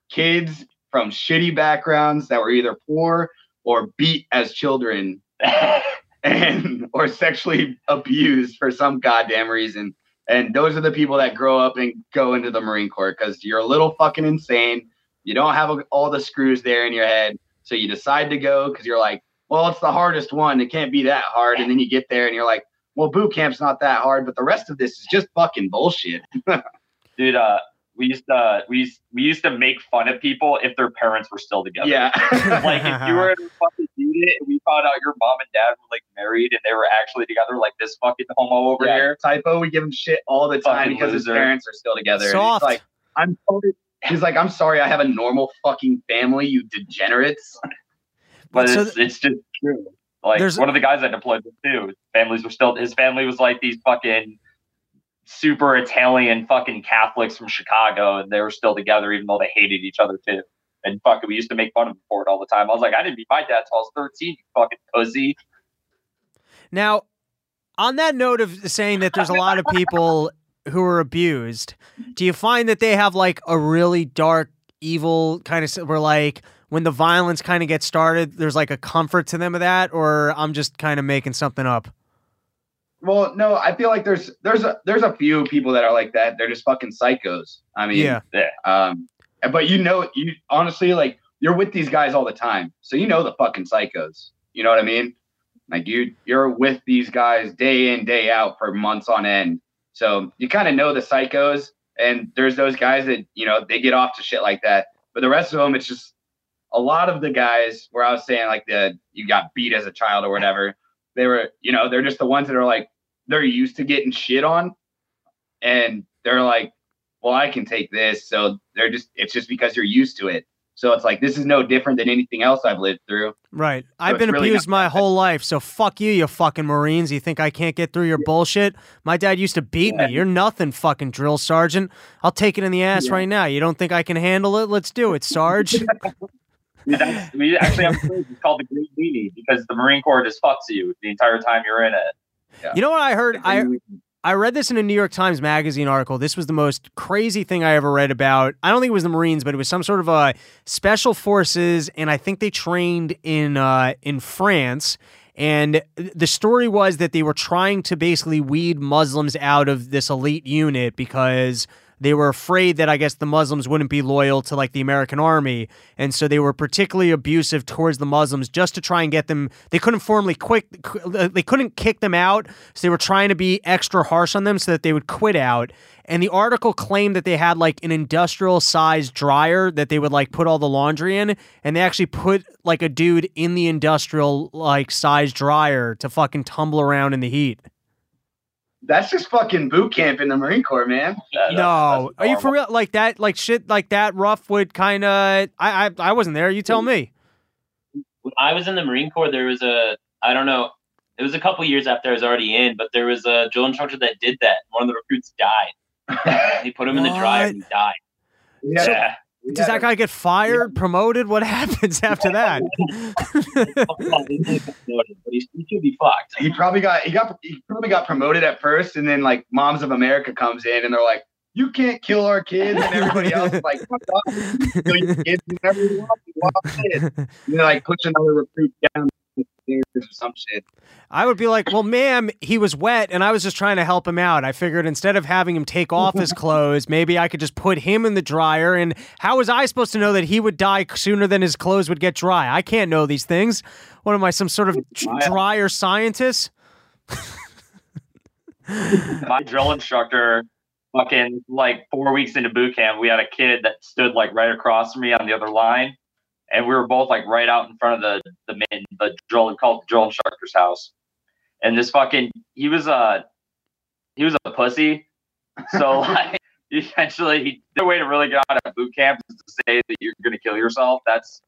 kids from shitty backgrounds that were either poor or beat as children and or sexually abused for some goddamn reason And those are the people that grow up and go into the Marine Corps because you're a little fucking insane. You don't have all the screws there in your head. So you decide to go because you're like, well, it's the hardest one. It can't be that hard. And then you get there and you're like, well, boot camp's not that hard, but the rest of this is just fucking bullshit. Dude, uh, we used to we used, we used to make fun of people if their parents were still together. Yeah. like if you were in a fucking unit and we found out your mom and dad were like married and they were actually together, like this fucking homo over yeah, here. Typo, we give him shit all the time Fucking because his parents are still together. And Soft. He's like, I'm sorry. He's like, I'm sorry, I have a normal fucking family, you degenerates. But So it's, it's just true. Like There's- one of the guys I deployed with too. Families were still his family was like these fucking super Italian fucking Catholics from Chicago, and they were still together even though they hated each other too. And fucking, we used to make fun of him for it all the time. I was like, I didn't meet my dad till I was thirteen. You fucking pussy. Now, on that note of saying that there's a lot of people who are abused, do you find that they have like a really dark, evil kind of where like when the violence kind of gets started, there's like a comfort to them of that, or I'm just kind of making something up? Well, no, I feel like there's there's a there's a few people that are like that. They're just fucking psychos. I mean, Yeah. Um, but you know, you honestly like you're with these guys all the time, so you know the fucking psychos. You know what I mean? Like you you're with these guys day in day out for months on end, so you kind of know the psychos. And there's those guys that you know they get off to shit like that, but the rest of them, it's just a lot of the guys where I was saying like the you got beat as a child or whatever. They were, you know, they're just the ones that are like they're used to getting shit on, and they're like, well, I can take this. So they're just, it's just because you're used to it. So it's like, this is no different than anything else I've lived through. Right. I've been really abused my whole life, so fuck you, you fucking Marines. You think I can't get through your bullshit? My dad used to beat Yeah. me. You're nothing, fucking drill sergeant. I'll take it in the ass Yeah. right now. You don't think I can handle it? Let's do it, Sarge. We, that's, we actually have a. It's called the Green Weenie because the Marine Corps just fucks you the entire time you're in it. you know what I heard? I I read this in a New York Times Magazine article. This was the most crazy thing I ever read about. I don't think it was the Marines, but it was some sort of a special forces, and I think they trained in uh, in France. And the story was that they were trying to basically weed Muslims out of this elite unit because they were afraid that I guess the Muslims wouldn't be loyal to like the American army, and so they were particularly abusive towards the Muslims just to try and get them. They couldn't formally quick. Uh, they couldn't kick them out, so they were trying to be extra harsh on them so that they would quit out. And the article claimed that they had like an industrial sized dryer that they would like put all the laundry in, and they actually put like a dude in the industrial like size dryer to fucking tumble around in the heat. That's just fucking boot camp in the Marine Corps, man. That- No, that's are you for real? Like that, like shit, like that. Rough would kind of. I, I, I wasn't there. You tell me. when I was in the Marine Corps, there was a I don't know. It was a couple years after I was already in, but there was a drill instructor that did that. One of the recruits died. he put him in the dryer and he died. Yeah. Yeah. We Does that a- guy get fired, promoted? What happens after that? he, he should be fucked. he probably got he got he probably got promoted at first, and then like Moms of America comes in, and they're like, "You can't kill our kids," and everybody else is like, "Fuck off, you kill your kids whenever you want, you want it." And they're like push another recruit down or some shit. I would be like, well, ma'am, he was wet, and I was just trying to help him out. I figured instead of having him take off his clothes, maybe I could just put him in the dryer. And how was I supposed to know that he would die sooner than his clothes would get dry? I can't know these things. What am I, some sort of dryer scientist? my drill instructor fucking like four weeks into boot camp we had a kid that stood like right across from me on the other line and we were both like right out in front of the the main the drill called the drill instructor's house and this fucking he was a he was a pussy so like essentially the way to really get out of boot camp is to say that you're gonna kill yourself that's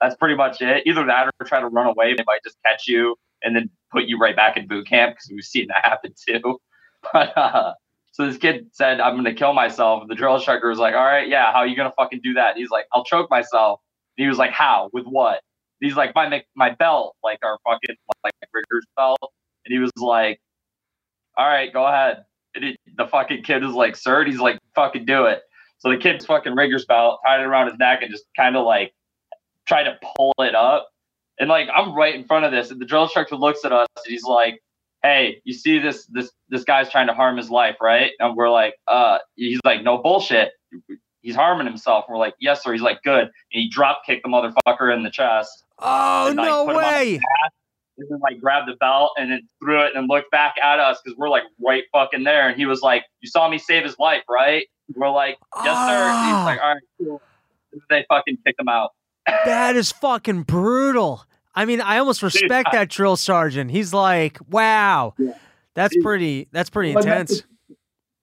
that's pretty much it either that or try to run away they might just catch you and then put you right back in boot camp because we've seen that happen too but uh, so this kid said, "I'm gonna kill myself." And the drill instructor was like, "All right, yeah, how are you gonna fucking do that?" And he's like, "I'll choke myself." He was like, "How? With what?" He's like, "My my belt, like our fucking like rigger's belt." And he was like, "All right, go ahead." The fucking kid is like, "Sir," he's like, "Fucking do it." So the kid's fucking rigger's belt, tied it around his neck, and just kind of like tried to pull it up. And like I'm right in front of this, and the drill instructor looks at us, and he's like, hey, you see this this this guy's trying to harm his life, right? And we're like, uh, he's like, no bullshit. He's harming himself. And we're like, yes, sir. He's like, good. And he drop kicked the motherfucker in the chest. Oh and, like, no way! And then like grabbed the belt and then threw it and looked back at us because we're like right fucking there. And he was like, "You saw me save his life, right?" We're like, "Yes, sir." And he's Ah. like, "All right, cool." And they fucking kicked him out. That is fucking brutal. I mean, I almost respect I- that drill sergeant. He's like, wow, Yeah. that's Dude. pretty. That's pretty intense.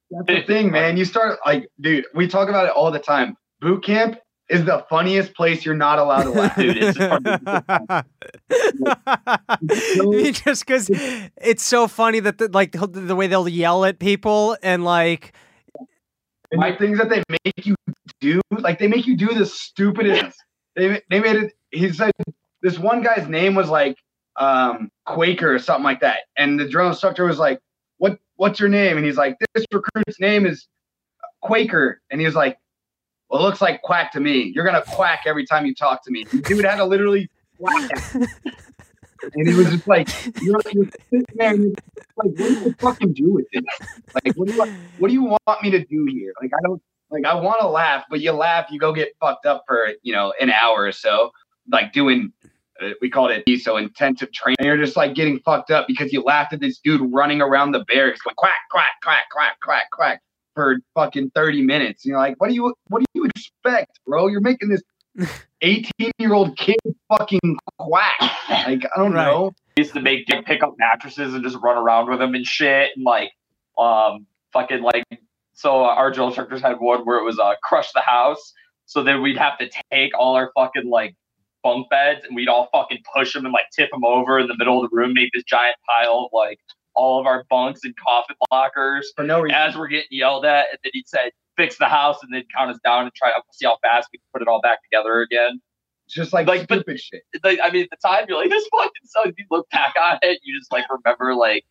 That's the thing, man. You start like, dude, we talk about it all the time. Boot camp is the funniest place you're not allowed to laugh. Dude, it's the just because it's so funny that the, like the, the way they'll yell at people and like And the things that they make you do, like they make you do the stupidest. They they made it. He said this one guy's name was like um, Quaker or something like that, and the drill instructor was like, "What what's your name?" And he's like, "This recruit's name is Quaker," and he was like, "Well, it looks like quack to me. You're gonna quack every time you talk to me." Dude had to literally quack. And he was just like, you're, you're you're like, what do you fucking do with this? Like, what do you what do you want me to do here? Like, I don't like I want to laugh, but you laugh, you go get fucked up for you know an hour or so, like doing. Uh, we called it so intensive training. And you're just like getting fucked up because you laughed at this dude running around the barracks like quack quack quack quack quack quack for fucking 30 minutes. And you're like, what do you what do you expect, bro? You're making this 18 year old kid fucking quack. Like I don't Right. know. He used to make Dick pick up mattresses and just run around with them and shit and like um fucking like so our drill instructors had one where it was uh crush the house so then we'd have to take all our fucking like bunk beds and we'd all fucking push them and like tip them over in the middle of the room make this giant pile of like all of our bunks and coffin lockers For no reason. as we're getting yelled at and then he'd say fix the house and then count us down and try to see how fast we can put it all back together again It's just like, Like, but- stupid shit. like I mean, at the time you're like, this fucking sucks. You look back on it, you just like remember like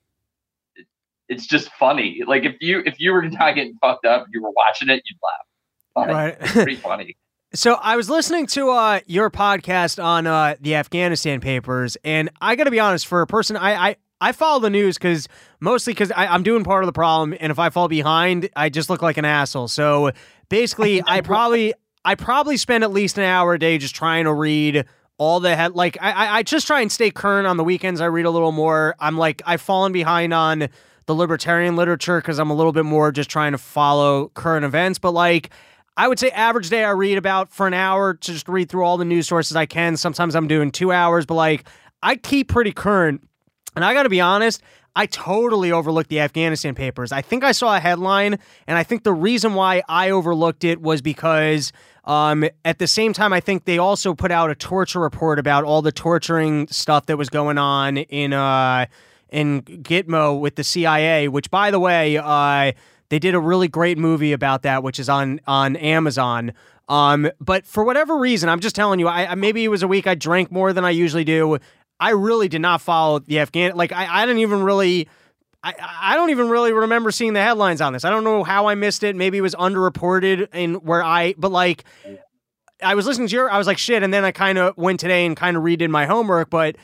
it's just funny. Like if you if you were not getting fucked up, you were watching it, you'd laugh. Funny. right. Pretty funny. So I was listening to uh, your podcast on uh, the Afghanistan papers, and I got to be honest, for a person, I I, I follow the news because mostly because I'm doing part of the problem, and if I fall behind, I just look like an asshole. So basically, I probably I probably spend at least an hour a day just trying to read all the head. Like I I- I just try and stay current on the weekends. I read a little more. I'm like I've fallen behind on the libertarian literature because I'm a little bit more just trying to follow current events, but like. I would say average day I read about for an hour to just read through all the news sources I can. Sometimes I'm doing two hours, but like I keep pretty current. And I got to be honest, I totally overlooked the Afghanistan papers. I think I saw a headline, and I think the reason why I overlooked it was because um, at the same time, I think they also put out a torture report about all the torturing stuff that was going on in uh, in Gitmo with the CIA. Which, by the way, uh, they did a really great movie about that, which is on on Amazon. Um, but for whatever reason, I'm just telling you, I, I maybe it was a week I drank more than I usually do. I really did not follow the Afghan. Like I, I didn't even really. I, I don't even really remember seeing the headlines on this. I don't know how I missed it. Maybe it was underreported in where I, but like, I was listening to your, I was like, shit. And then I kind of went today and kind of redid my homework. But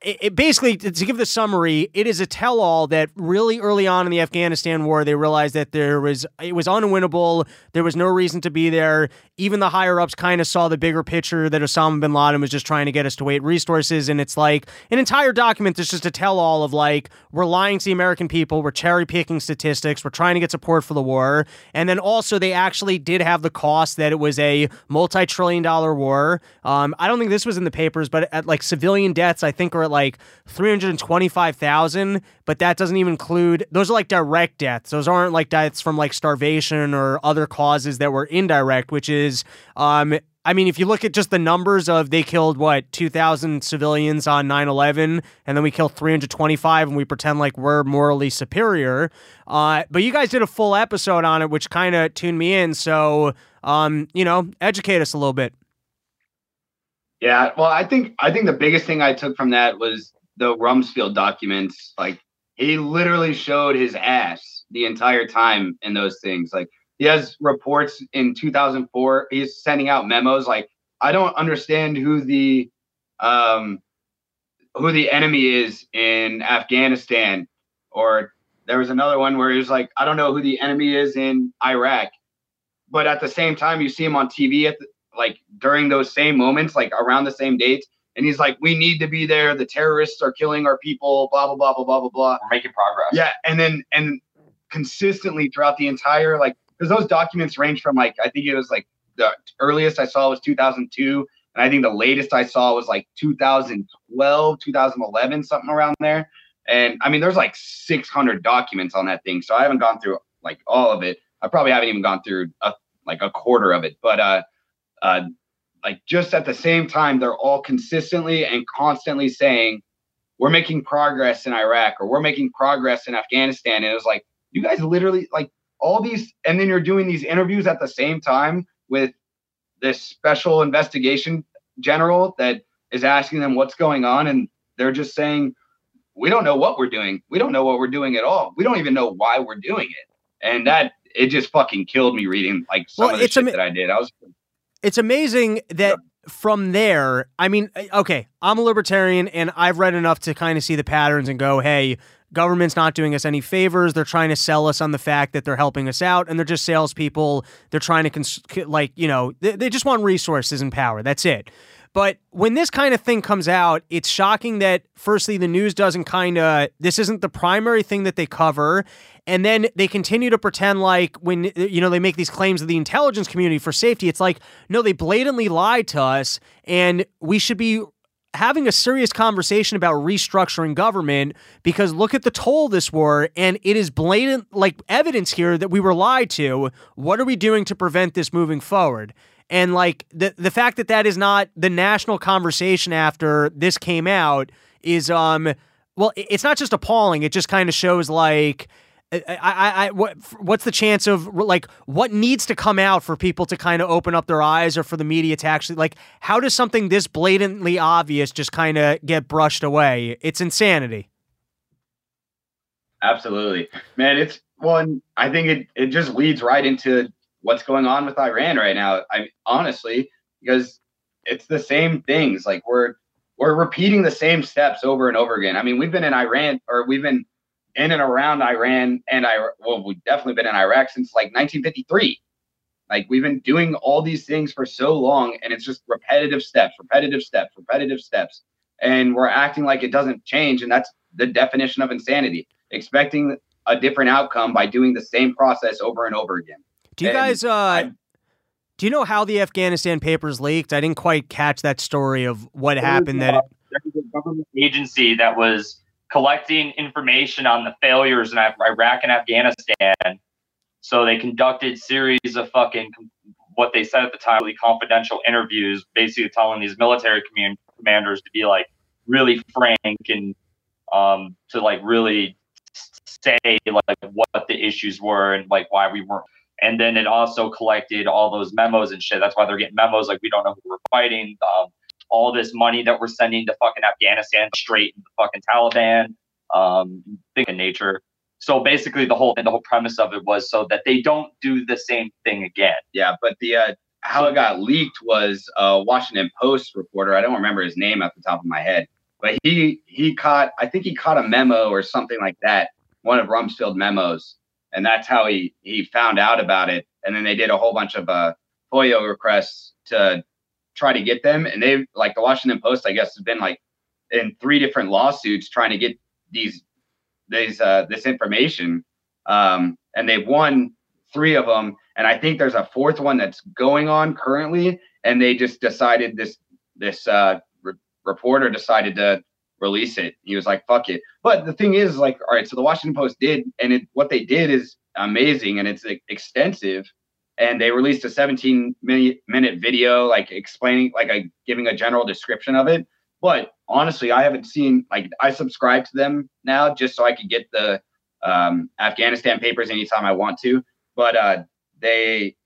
it, basically, to give the summary, it is a tell all that really early on in the Afghanistan war, they realized that there was, it was unwinnable. There was no reason to be there. Even the higher ups kind of saw the bigger picture that Osama bin Laden was just trying to get us to wait resources. And it's like an entire document that's just a tell all of like, we're lying to the American people, we're cherry picking statistics, we're trying to get support for the war. And then also, they actually did have the cost that it was a multi trillion dollar war. Um, I don't think this was in the papers, but at like civilian deaths, I think are at like 325,000, but that doesn't even include, those are like direct deaths. Those aren't like deaths from like starvation or other causes that were indirect, which is, um, I mean, if you look at just the numbers of they killed what 2,000 civilians on 9/11, and then we killed 325, and we pretend like we're morally superior. Uh, but you guys did a full episode on it, which kind of tuned me in. So, um, you know, educate us a little bit. Yeah, well, I think I think the biggest thing I took from that was the Rumsfeld documents. Like he literally showed his ass the entire time in those things. Like he has reports in 2004. He's sending out memos. Like I don't understand who the um who the enemy is in Afghanistan, or there was another one where he was like, I don't know who the enemy is in Iraq, but at the same time, you see him on TV at the, like during those same moments, like around the same dates, and he's like, "We need to be there. The terrorists are killing our people." Blah blah blah blah blah blah blah. We're making progress. Yeah, and then and consistently throughout the entire like because those documents range from like I think it was like the earliest I saw was 2002 and I think the latest I saw was like 2012, 2011, something around there. And I mean, there's like 600 documents on that thing, so I haven't gone through like all of it. I probably haven't even gone through a, like a quarter of it, but uh, uh, like just at the same time, they're all consistently and constantly saying we're making progress in Iraq or we're making progress in Afghanistan, and it was like you guys literally like all these, and then you're doing these interviews at the same time with this special investigation general that is asking them what's going on and they're just saying we don't know what we're doing. We don't know what we're doing at all. We don't even know why we're doing it. And that it just fucking killed me reading like some Well, of the shit ama- that i did. I was it's amazing that from there, I mean, uh, okay, I'm a libertarian and I've read enough to kind of see the patterns and go, hey, government's not doing us any favors. They're trying to sell us on the fact that they're helping us out and they're just salespeople. They're trying to, cons- like, you know, they, they just want resources and power. That's it. But when this kind of thing comes out, it's shocking that firstly the news doesn't kind of this isn't the primary thing that they cover, and then they continue to pretend like when you know they make these claims of the intelligence community for safety, it's like no, they blatantly lied to us, and we should be having a serious conversation about restructuring government because look at the toll this war and it is blatant like evidence here that we were lied to. What are we doing to prevent this moving forward and like the the fact that that is not the national conversation after this came out is um well it's not just appalling it just kind of shows like I, I, I, what, what's the chance of like what needs to come out for people to kind of open up their eyes or for the media to actually like how does something this blatantly obvious just kind of get brushed away? It's insanity. Absolutely, man. It's one. I think it it just leads right into what's going on with Iran right now. I honestly because it's the same things. Like we're we're repeating the same steps over and over again. I mean, we've been in Iran or we've been in and around Iran and I well, we've definitely been in Iraq since like 1953. Like we've been doing all these things for so long, and it's just repetitive steps, repetitive steps, repetitive steps, and we're acting like it doesn't change, and that's the definition of insanity expecting a different outcome by doing the same process over and over again. Do you And guys uh I- do you know how the Afghanistan papers leaked? I didn't quite catch that story of what happened that it, there was a government agency that was collecting information on the failures in Iraq and Afghanistan. So they conducted series of fucking what they said at the time, really confidential interviews, basically telling these military command- commanders to be like really frank and um, to like really say like what the issues were and like why we weren't. And then it also collected all those memos and shit. That's why they're getting memos like we don't know who we're fighting. Um, all this money that we're sending to fucking Afghanistan straight into fucking Taliban, um, thing in nature. So basically, the whole the whole premise of it was so that they don't do the same thing again. Yeah, but the uh, how it got leaked was a Washington Post reporter. I don't remember his name at the top of my head, but he he caught I think he caught a memo or something like that, one of Rumsfeld memos, and that's how he he found out about it. And then they did a whole bunch of uh, FOIA requests to try to get them, and they like the Washington Post, I guess, has been like in three different lawsuits trying to get these these uh, this information, um, and they've won three of them. And I think there's a fourth one that's going on currently, and they just decided this this uh, re- reporter decided to release it. He was like, "Fuck it." But the thing is, like, all right, so the Washington Post did, and it what they did is amazing and it's like, extensive. And they released a 17 minute minute video, like explaining, like a giving a general description of it. But honestly, I haven't seen like I subscribe to them now just so I could get the um, Afghanistan papers anytime I want to. But uh, they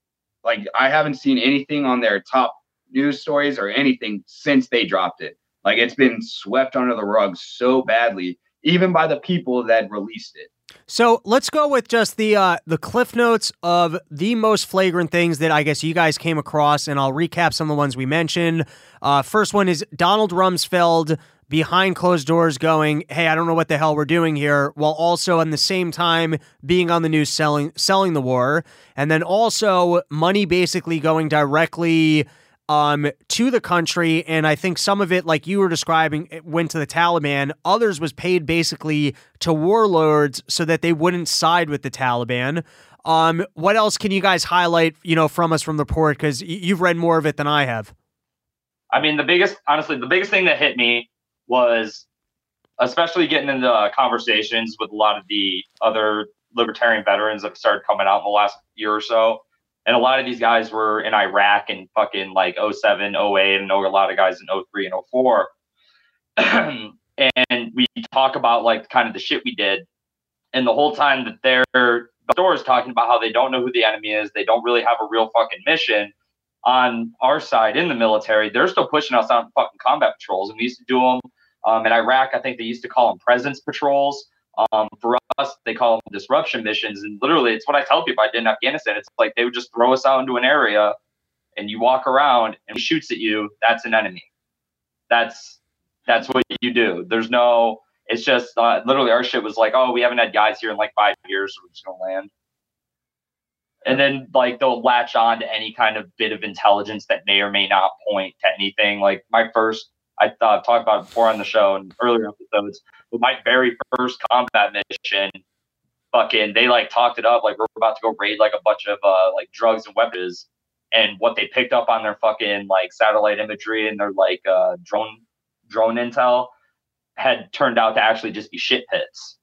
like I haven't seen anything on their top news stories or anything since they dropped it. Like it's been swept under the rug so badly, even by the people that released it. So let's go with just the uh, the cliff notes of the most flagrant things that I guess you guys came across, and I'll recap some of the ones we mentioned. Uh, first one is Donald Rumsfeld behind closed doors going, "Hey, I don't know what the hell we're doing here," while also at the same time being on the news selling selling the war, and then also money basically going directly um, to the country. And I think some of it, like you were describing, went to the Taliban. Others was paid basically to warlords so that they wouldn't side with the Taliban. Um, what else can you guys highlight, you know, from us from the report? Because you've read more of it than I have. I mean, the biggest, honestly, the biggest thing that hit me was especially getting into conversations with a lot of the other libertarian veterans that started coming out in the last year or so and a lot of these guys were in Iraq and fucking like 07, 08, and a lot of guys in 03 and 04. and we talk about like kind of the shit we did. And the whole time that they're the doors talking about how they don't know who the enemy is, they don't really have a real fucking mission. On our side in the military, they're still pushing us on fucking combat patrols. And we used to do them um, in Iraq. I think they used to call them presence patrols. Um, for us, they call them disruption missions. And literally, it's what I tell people I did in Afghanistan. It's like they would just throw us out into an area and you walk around and he shoots at you. That's an enemy. That's that's what you do. There's no, it's just uh, literally our shit was like, oh, we haven't had guys here in like five years. So we're just going to land. And then like they'll latch on to any kind of bit of intelligence that may or may not point to anything. Like my first, I uh, talked about before on the show and earlier episodes but my very first combat mission, fucking, they like talked it up like we're about to go raid like a bunch of uh, like drugs and weapons, and what they picked up on their fucking like satellite imagery and their like uh, drone drone intel had turned out to actually just be shit pits.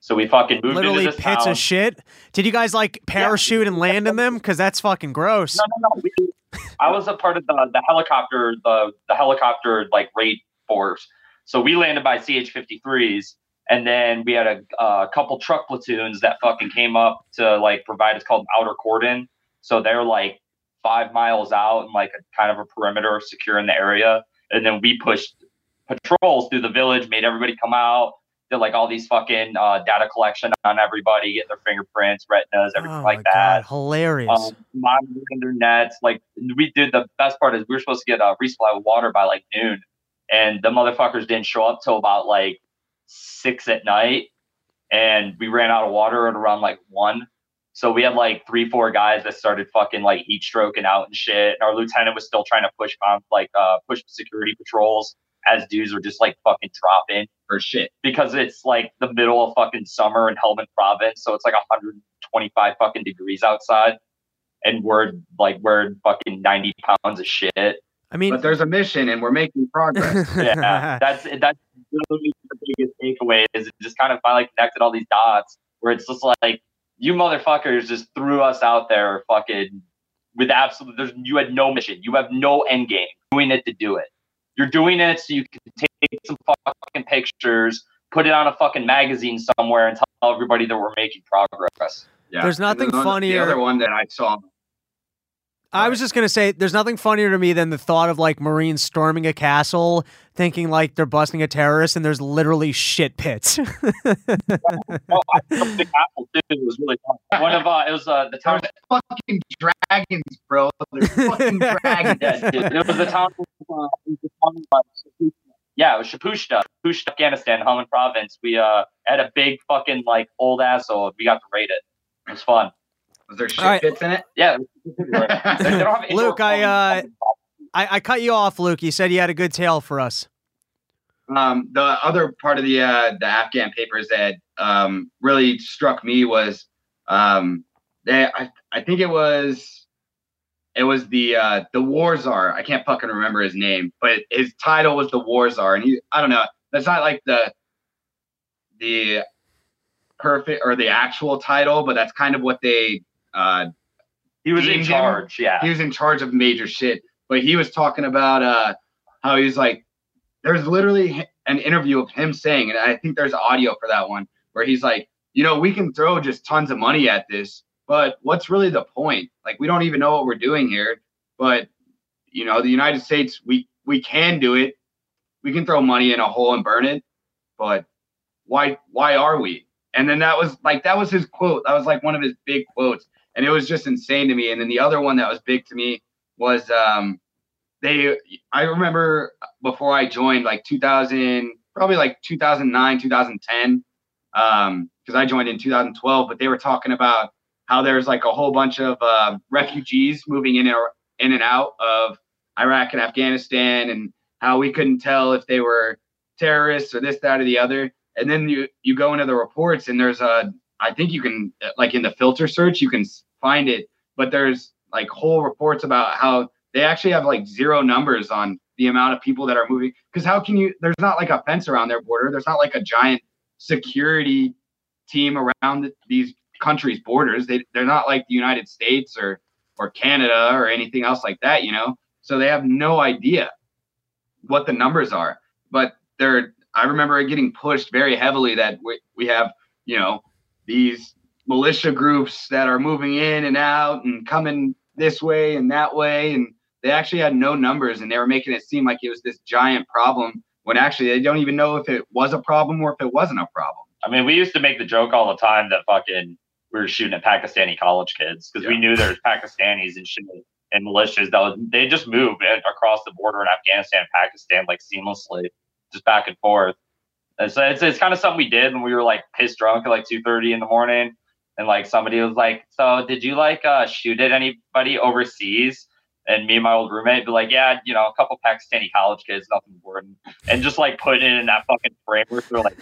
So we fucking moved literally into this pits town. of shit. Did you guys like parachute yeah. and land in them? Because that's fucking gross. No, no, no. We, I was a part of the the helicopter the the helicopter like raid force so we landed by CH 53s. And then we had a, a couple truck platoons that fucking came up to like provide it's called outer cordon. So they're like five miles out and like a kind of a perimeter securing the area. And then we pushed patrols through the village, made everybody come out, did like all these fucking uh, data collection on everybody, get their fingerprints, retinas, everything oh like that. God, hilarious. Um, monitoring their nets. Like we did the best part is we were supposed to get a resupply of water by like noon and the motherfuckers didn't show up till about like six at night and we ran out of water at around like one so we had like three four guys that started fucking like heat stroking out and shit and our lieutenant was still trying to push on like uh push security patrols as dudes were just like fucking dropping for shit because it's like the middle of fucking summer in Helmand province so it's like 125 fucking degrees outside and we're like we're fucking 90 pounds of shit I mean, but there's a mission and we're making progress. yeah, that's that's really the biggest takeaway is it just kind of finally connected all these dots where it's just like you motherfuckers just threw us out there fucking with absolute there's you had no mission. You have no end game. Doing it to do it. You're doing it so you can take some fucking pictures, put it on a fucking magazine somewhere and tell everybody that we're making progress. Yeah. There's nothing funnier. The other one that I saw I was just gonna say, there's nothing funnier to me than the thought of like Marines storming a castle, thinking like they're busting a terrorist, and there's literally shit pits. oh, I the castle too. It was really fun. One of uh, it was uh, the town. There's fucking dragons, bro. There's fucking dragons. Yeah, it was the town. Uh, yeah, it was Shapushta, Shapushta, Afghanistan, Helmand Province. We uh had a big fucking like old asshole. We got to raid it. It was fun. Was there shit right. bits in it? Yeah. Luke, I, uh, I I cut you off, Luke. You said you had a good tale for us. Um, the other part of the uh, the Afghan papers that um, really struck me was um, they, I I think it was it was the uh, the war czar. I can't fucking remember his name, but his title was the war czar, and he I don't know. That's not like the the perfect or the actual title, but that's kind of what they uh, he was in charge. Him. Yeah, he was in charge of major shit. But he was talking about uh, how he was like, there's literally an interview of him saying, and I think there's audio for that one where he's like, you know, we can throw just tons of money at this, but what's really the point? Like, we don't even know what we're doing here. But you know, the United States, we we can do it. We can throw money in a hole and burn it, but why why are we? And then that was like that was his quote. That was like one of his big quotes and it was just insane to me. And then the other one that was big to me was um, they I remember before I joined like 2000 probably like 2009 2010 um because I joined in 2012 but they were talking about how there's like a whole bunch of uh, refugees moving in or in and out of Iraq and Afghanistan and how we couldn't tell if they were terrorists or this that or the other and then you you go into the reports and there's a I think you can like in the filter search you can find it but there's like whole reports about how they actually have like zero numbers on the amount of people that are moving. Because how can you? There's not like a fence around their border. There's not like a giant security team around these countries' borders. They they're not like the United States or or Canada or anything else like that. You know, so they have no idea what the numbers are. But they're. I remember getting pushed very heavily that we, we have you know these militia groups that are moving in and out and coming this way and that way and they actually had no numbers and they were making it seem like it was this giant problem when actually they don't even know if it was a problem or if it wasn't a problem. I mean, we used to make the joke all the time that fucking we were shooting at Pakistani college kids because yeah. we knew there was Pakistanis and shit and militias that was, they just move across the border in Afghanistan, and Pakistan, like seamlessly, just back and forth. And so it's, it's kind of something we did when we were like pissed drunk at like 2.30 in the morning. And like somebody was like, so did you like uh, shoot at anybody overseas? and me and my old roommate be like, yeah, you know, a couple Pakistani college kids, nothing important, and just like put it in that fucking framework for like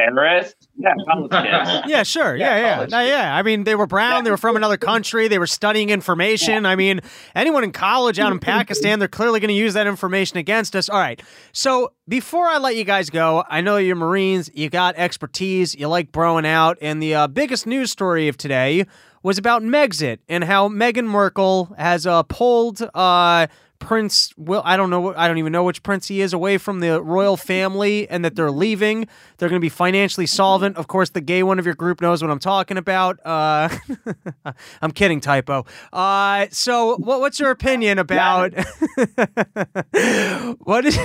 terrorists. Yeah, college kids. Yeah, sure. Yeah, yeah, yeah. yeah. I mean, they were brown. They were from another country. They were studying information. Yeah. I mean, anyone in college out in Pakistan, they're clearly going to use that information against us. All right. So before I let you guys go, I know you're Marines. You got expertise. You like broing out, and the uh, biggest news story of today was about Megxit and how Meghan Markle has uh, pulled uh, Prince Will. I don't know. I don't even know which prince he is away from the royal family, and that they're leaving. They're going to be financially solvent. Of course, the gay one of your group knows what I'm talking about. Uh, I'm kidding, typo. Uh, so, what, what's your opinion about what is?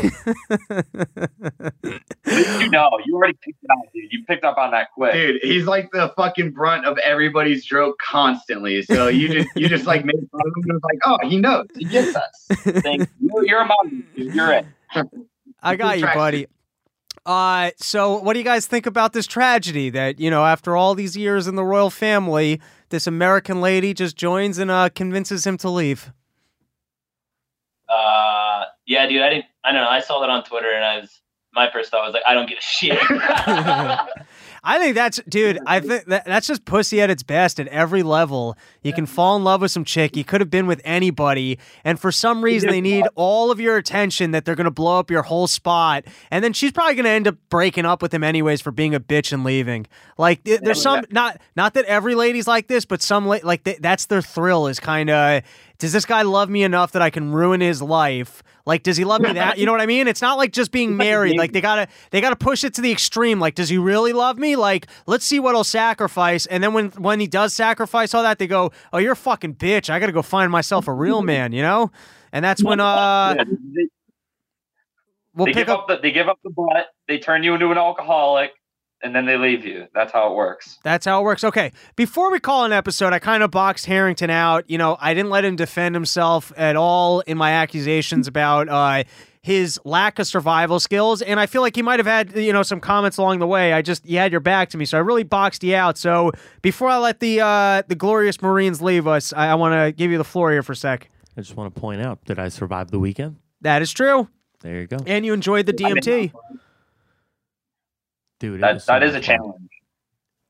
you know, you already picked it up, dude. You picked up on that quick, dude. He's like the fucking brunt of everybody's joke constantly. So you just you just like made fun of him and was like, oh, he knows, he gets us. You're a mom. You're it. I got you, buddy. Uh, so what do you guys think about this tragedy that, you know, after all these years in the royal family, this American lady just joins and uh, convinces him to leave? Uh, yeah, dude, I didn't, I don't know. I saw that on Twitter and I was, my first thought was like, I don't give a shit. I think that's, dude. I think that, that's just pussy at its best at every level. You can fall in love with some chick. You could have been with anybody, and for some reason they need all of your attention. That they're gonna blow up your whole spot, and then she's probably gonna end up breaking up with him anyways for being a bitch and leaving. Like there's some not not that every lady's like this, but some like that's their thrill is kind of does this guy love me enough that I can ruin his life? Like, does he love me that? You know what I mean? It's not like just being married. Like they gotta they gotta push it to the extreme. Like, does he really love me? Like, let's see what he'll sacrifice. And then when when he does sacrifice all that, they go, Oh, you're a fucking bitch. I gotta go find myself a real man, you know? And that's when uh we'll they give up, up the, they give up the butt, they turn you into an alcoholic, and then they leave you. That's how it works. That's how it works. Okay. Before we call an episode, I kind of boxed Harrington out. You know, I didn't let him defend himself at all in my accusations about uh, his lack of survival skills. And I feel like he might have had, you know, some comments along the way. I just, you had your back to me. So I really boxed you out. So before I let the, uh, the glorious Marines leave us, I, I want to give you the floor here for a sec. I just want to point out that I survived the weekend. That is true. There you go. And you enjoyed the DMT dude. That, so that is a challenge.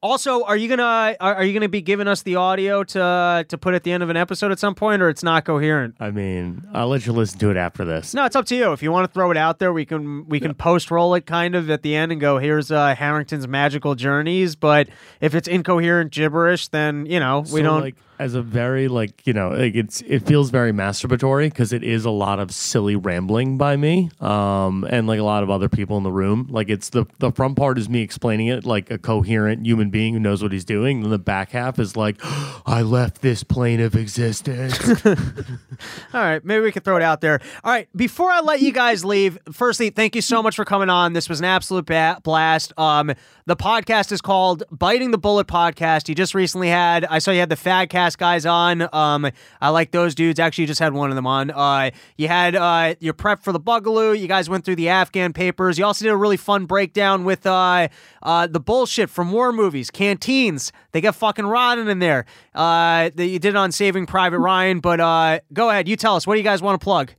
Also, are you gonna are, are you gonna be giving us the audio to to put at the end of an episode at some point, or it's not coherent? I mean, I'll let you listen to it after this. No, it's up to you. If you want to throw it out there, we can we can yeah. post roll it kind of at the end and go, "Here's uh, Harrington's magical journeys." But if it's incoherent gibberish, then you know we so, don't. Like, as a very like you know like it's it feels very masturbatory because it is a lot of silly rambling by me um and like a lot of other people in the room like it's the the front part is me explaining it like a coherent human being who knows what he's doing and the back half is like i left this plane of existence All right, maybe we could throw it out there. All right, before I let you guys leave, firstly, thank you so much for coming on. This was an absolute ba- blast. Um, the podcast is called Biting the Bullet Podcast. You just recently had, I saw you had the Fadcast guys on. Um, I like those dudes. Actually, you just had one of them on. Uh, you had uh, your prep for the Boogaloo. You guys went through the Afghan papers. You also did a really fun breakdown with uh, uh, the bullshit from war movies, canteens. They get fucking rotten in there. Uh, you did it on Saving Private Ryan. But uh, go ahead, you tell us. What do you guys want to plug?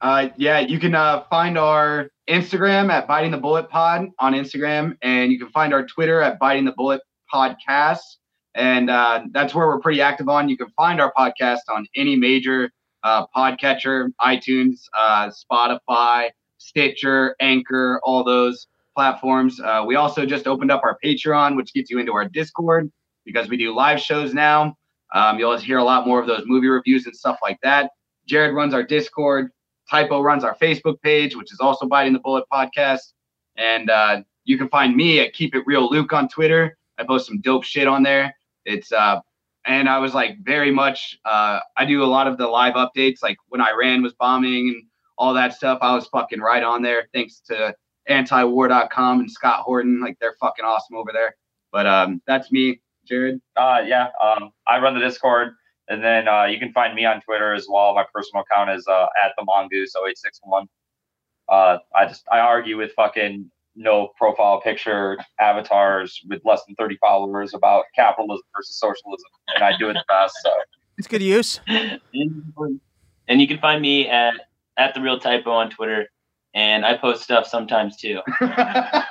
Uh, yeah, you can uh, find our Instagram at Biting the Bullet Pod on Instagram, and you can find our Twitter at Biting the Bullet Podcast, and uh, that's where we're pretty active on. You can find our podcast on any major uh, podcatcher, iTunes, uh, Spotify, Stitcher, Anchor, all those platforms. Uh, we also just opened up our Patreon, which gets you into our Discord because we do live shows now. Um, you'll hear a lot more of those movie reviews and stuff like that. Jared runs our Discord. Typo runs our Facebook page, which is also Biting the Bullet podcast. And uh, you can find me at Keep It Real Luke on Twitter. I post some dope shit on there. It's uh, and I was like very much. Uh, I do a lot of the live updates, like when Iran was bombing and all that stuff. I was fucking right on there, thanks to antiwar.com and Scott Horton. Like they're fucking awesome over there. But um, that's me, Jared. Uh, yeah, um, I run the Discord, and then uh, you can find me on Twitter as well. My personal account is uh, at the mongoose 0861. Uh, I just I argue with fucking no profile picture avatars with less than 30 followers about capitalism versus socialism, and I do it the best. So It's good use. and you can find me at at the real typo on Twitter, and I post stuff sometimes too.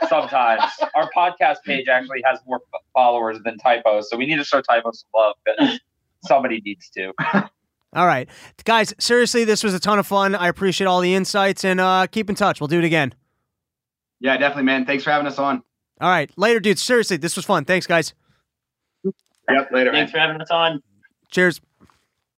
sometimes our podcast page actually has more followers than typos, so we need to show typos some love. But somebody needs to. All right, guys. Seriously, this was a ton of fun. I appreciate all the insights, and uh, keep in touch. We'll do it again. yeah, definitely, man. Thanks for having us on. All right, later, dudes. Seriously, this was fun. Thanks, guys. Yep, later, man. Thanks for having us on. Cheers.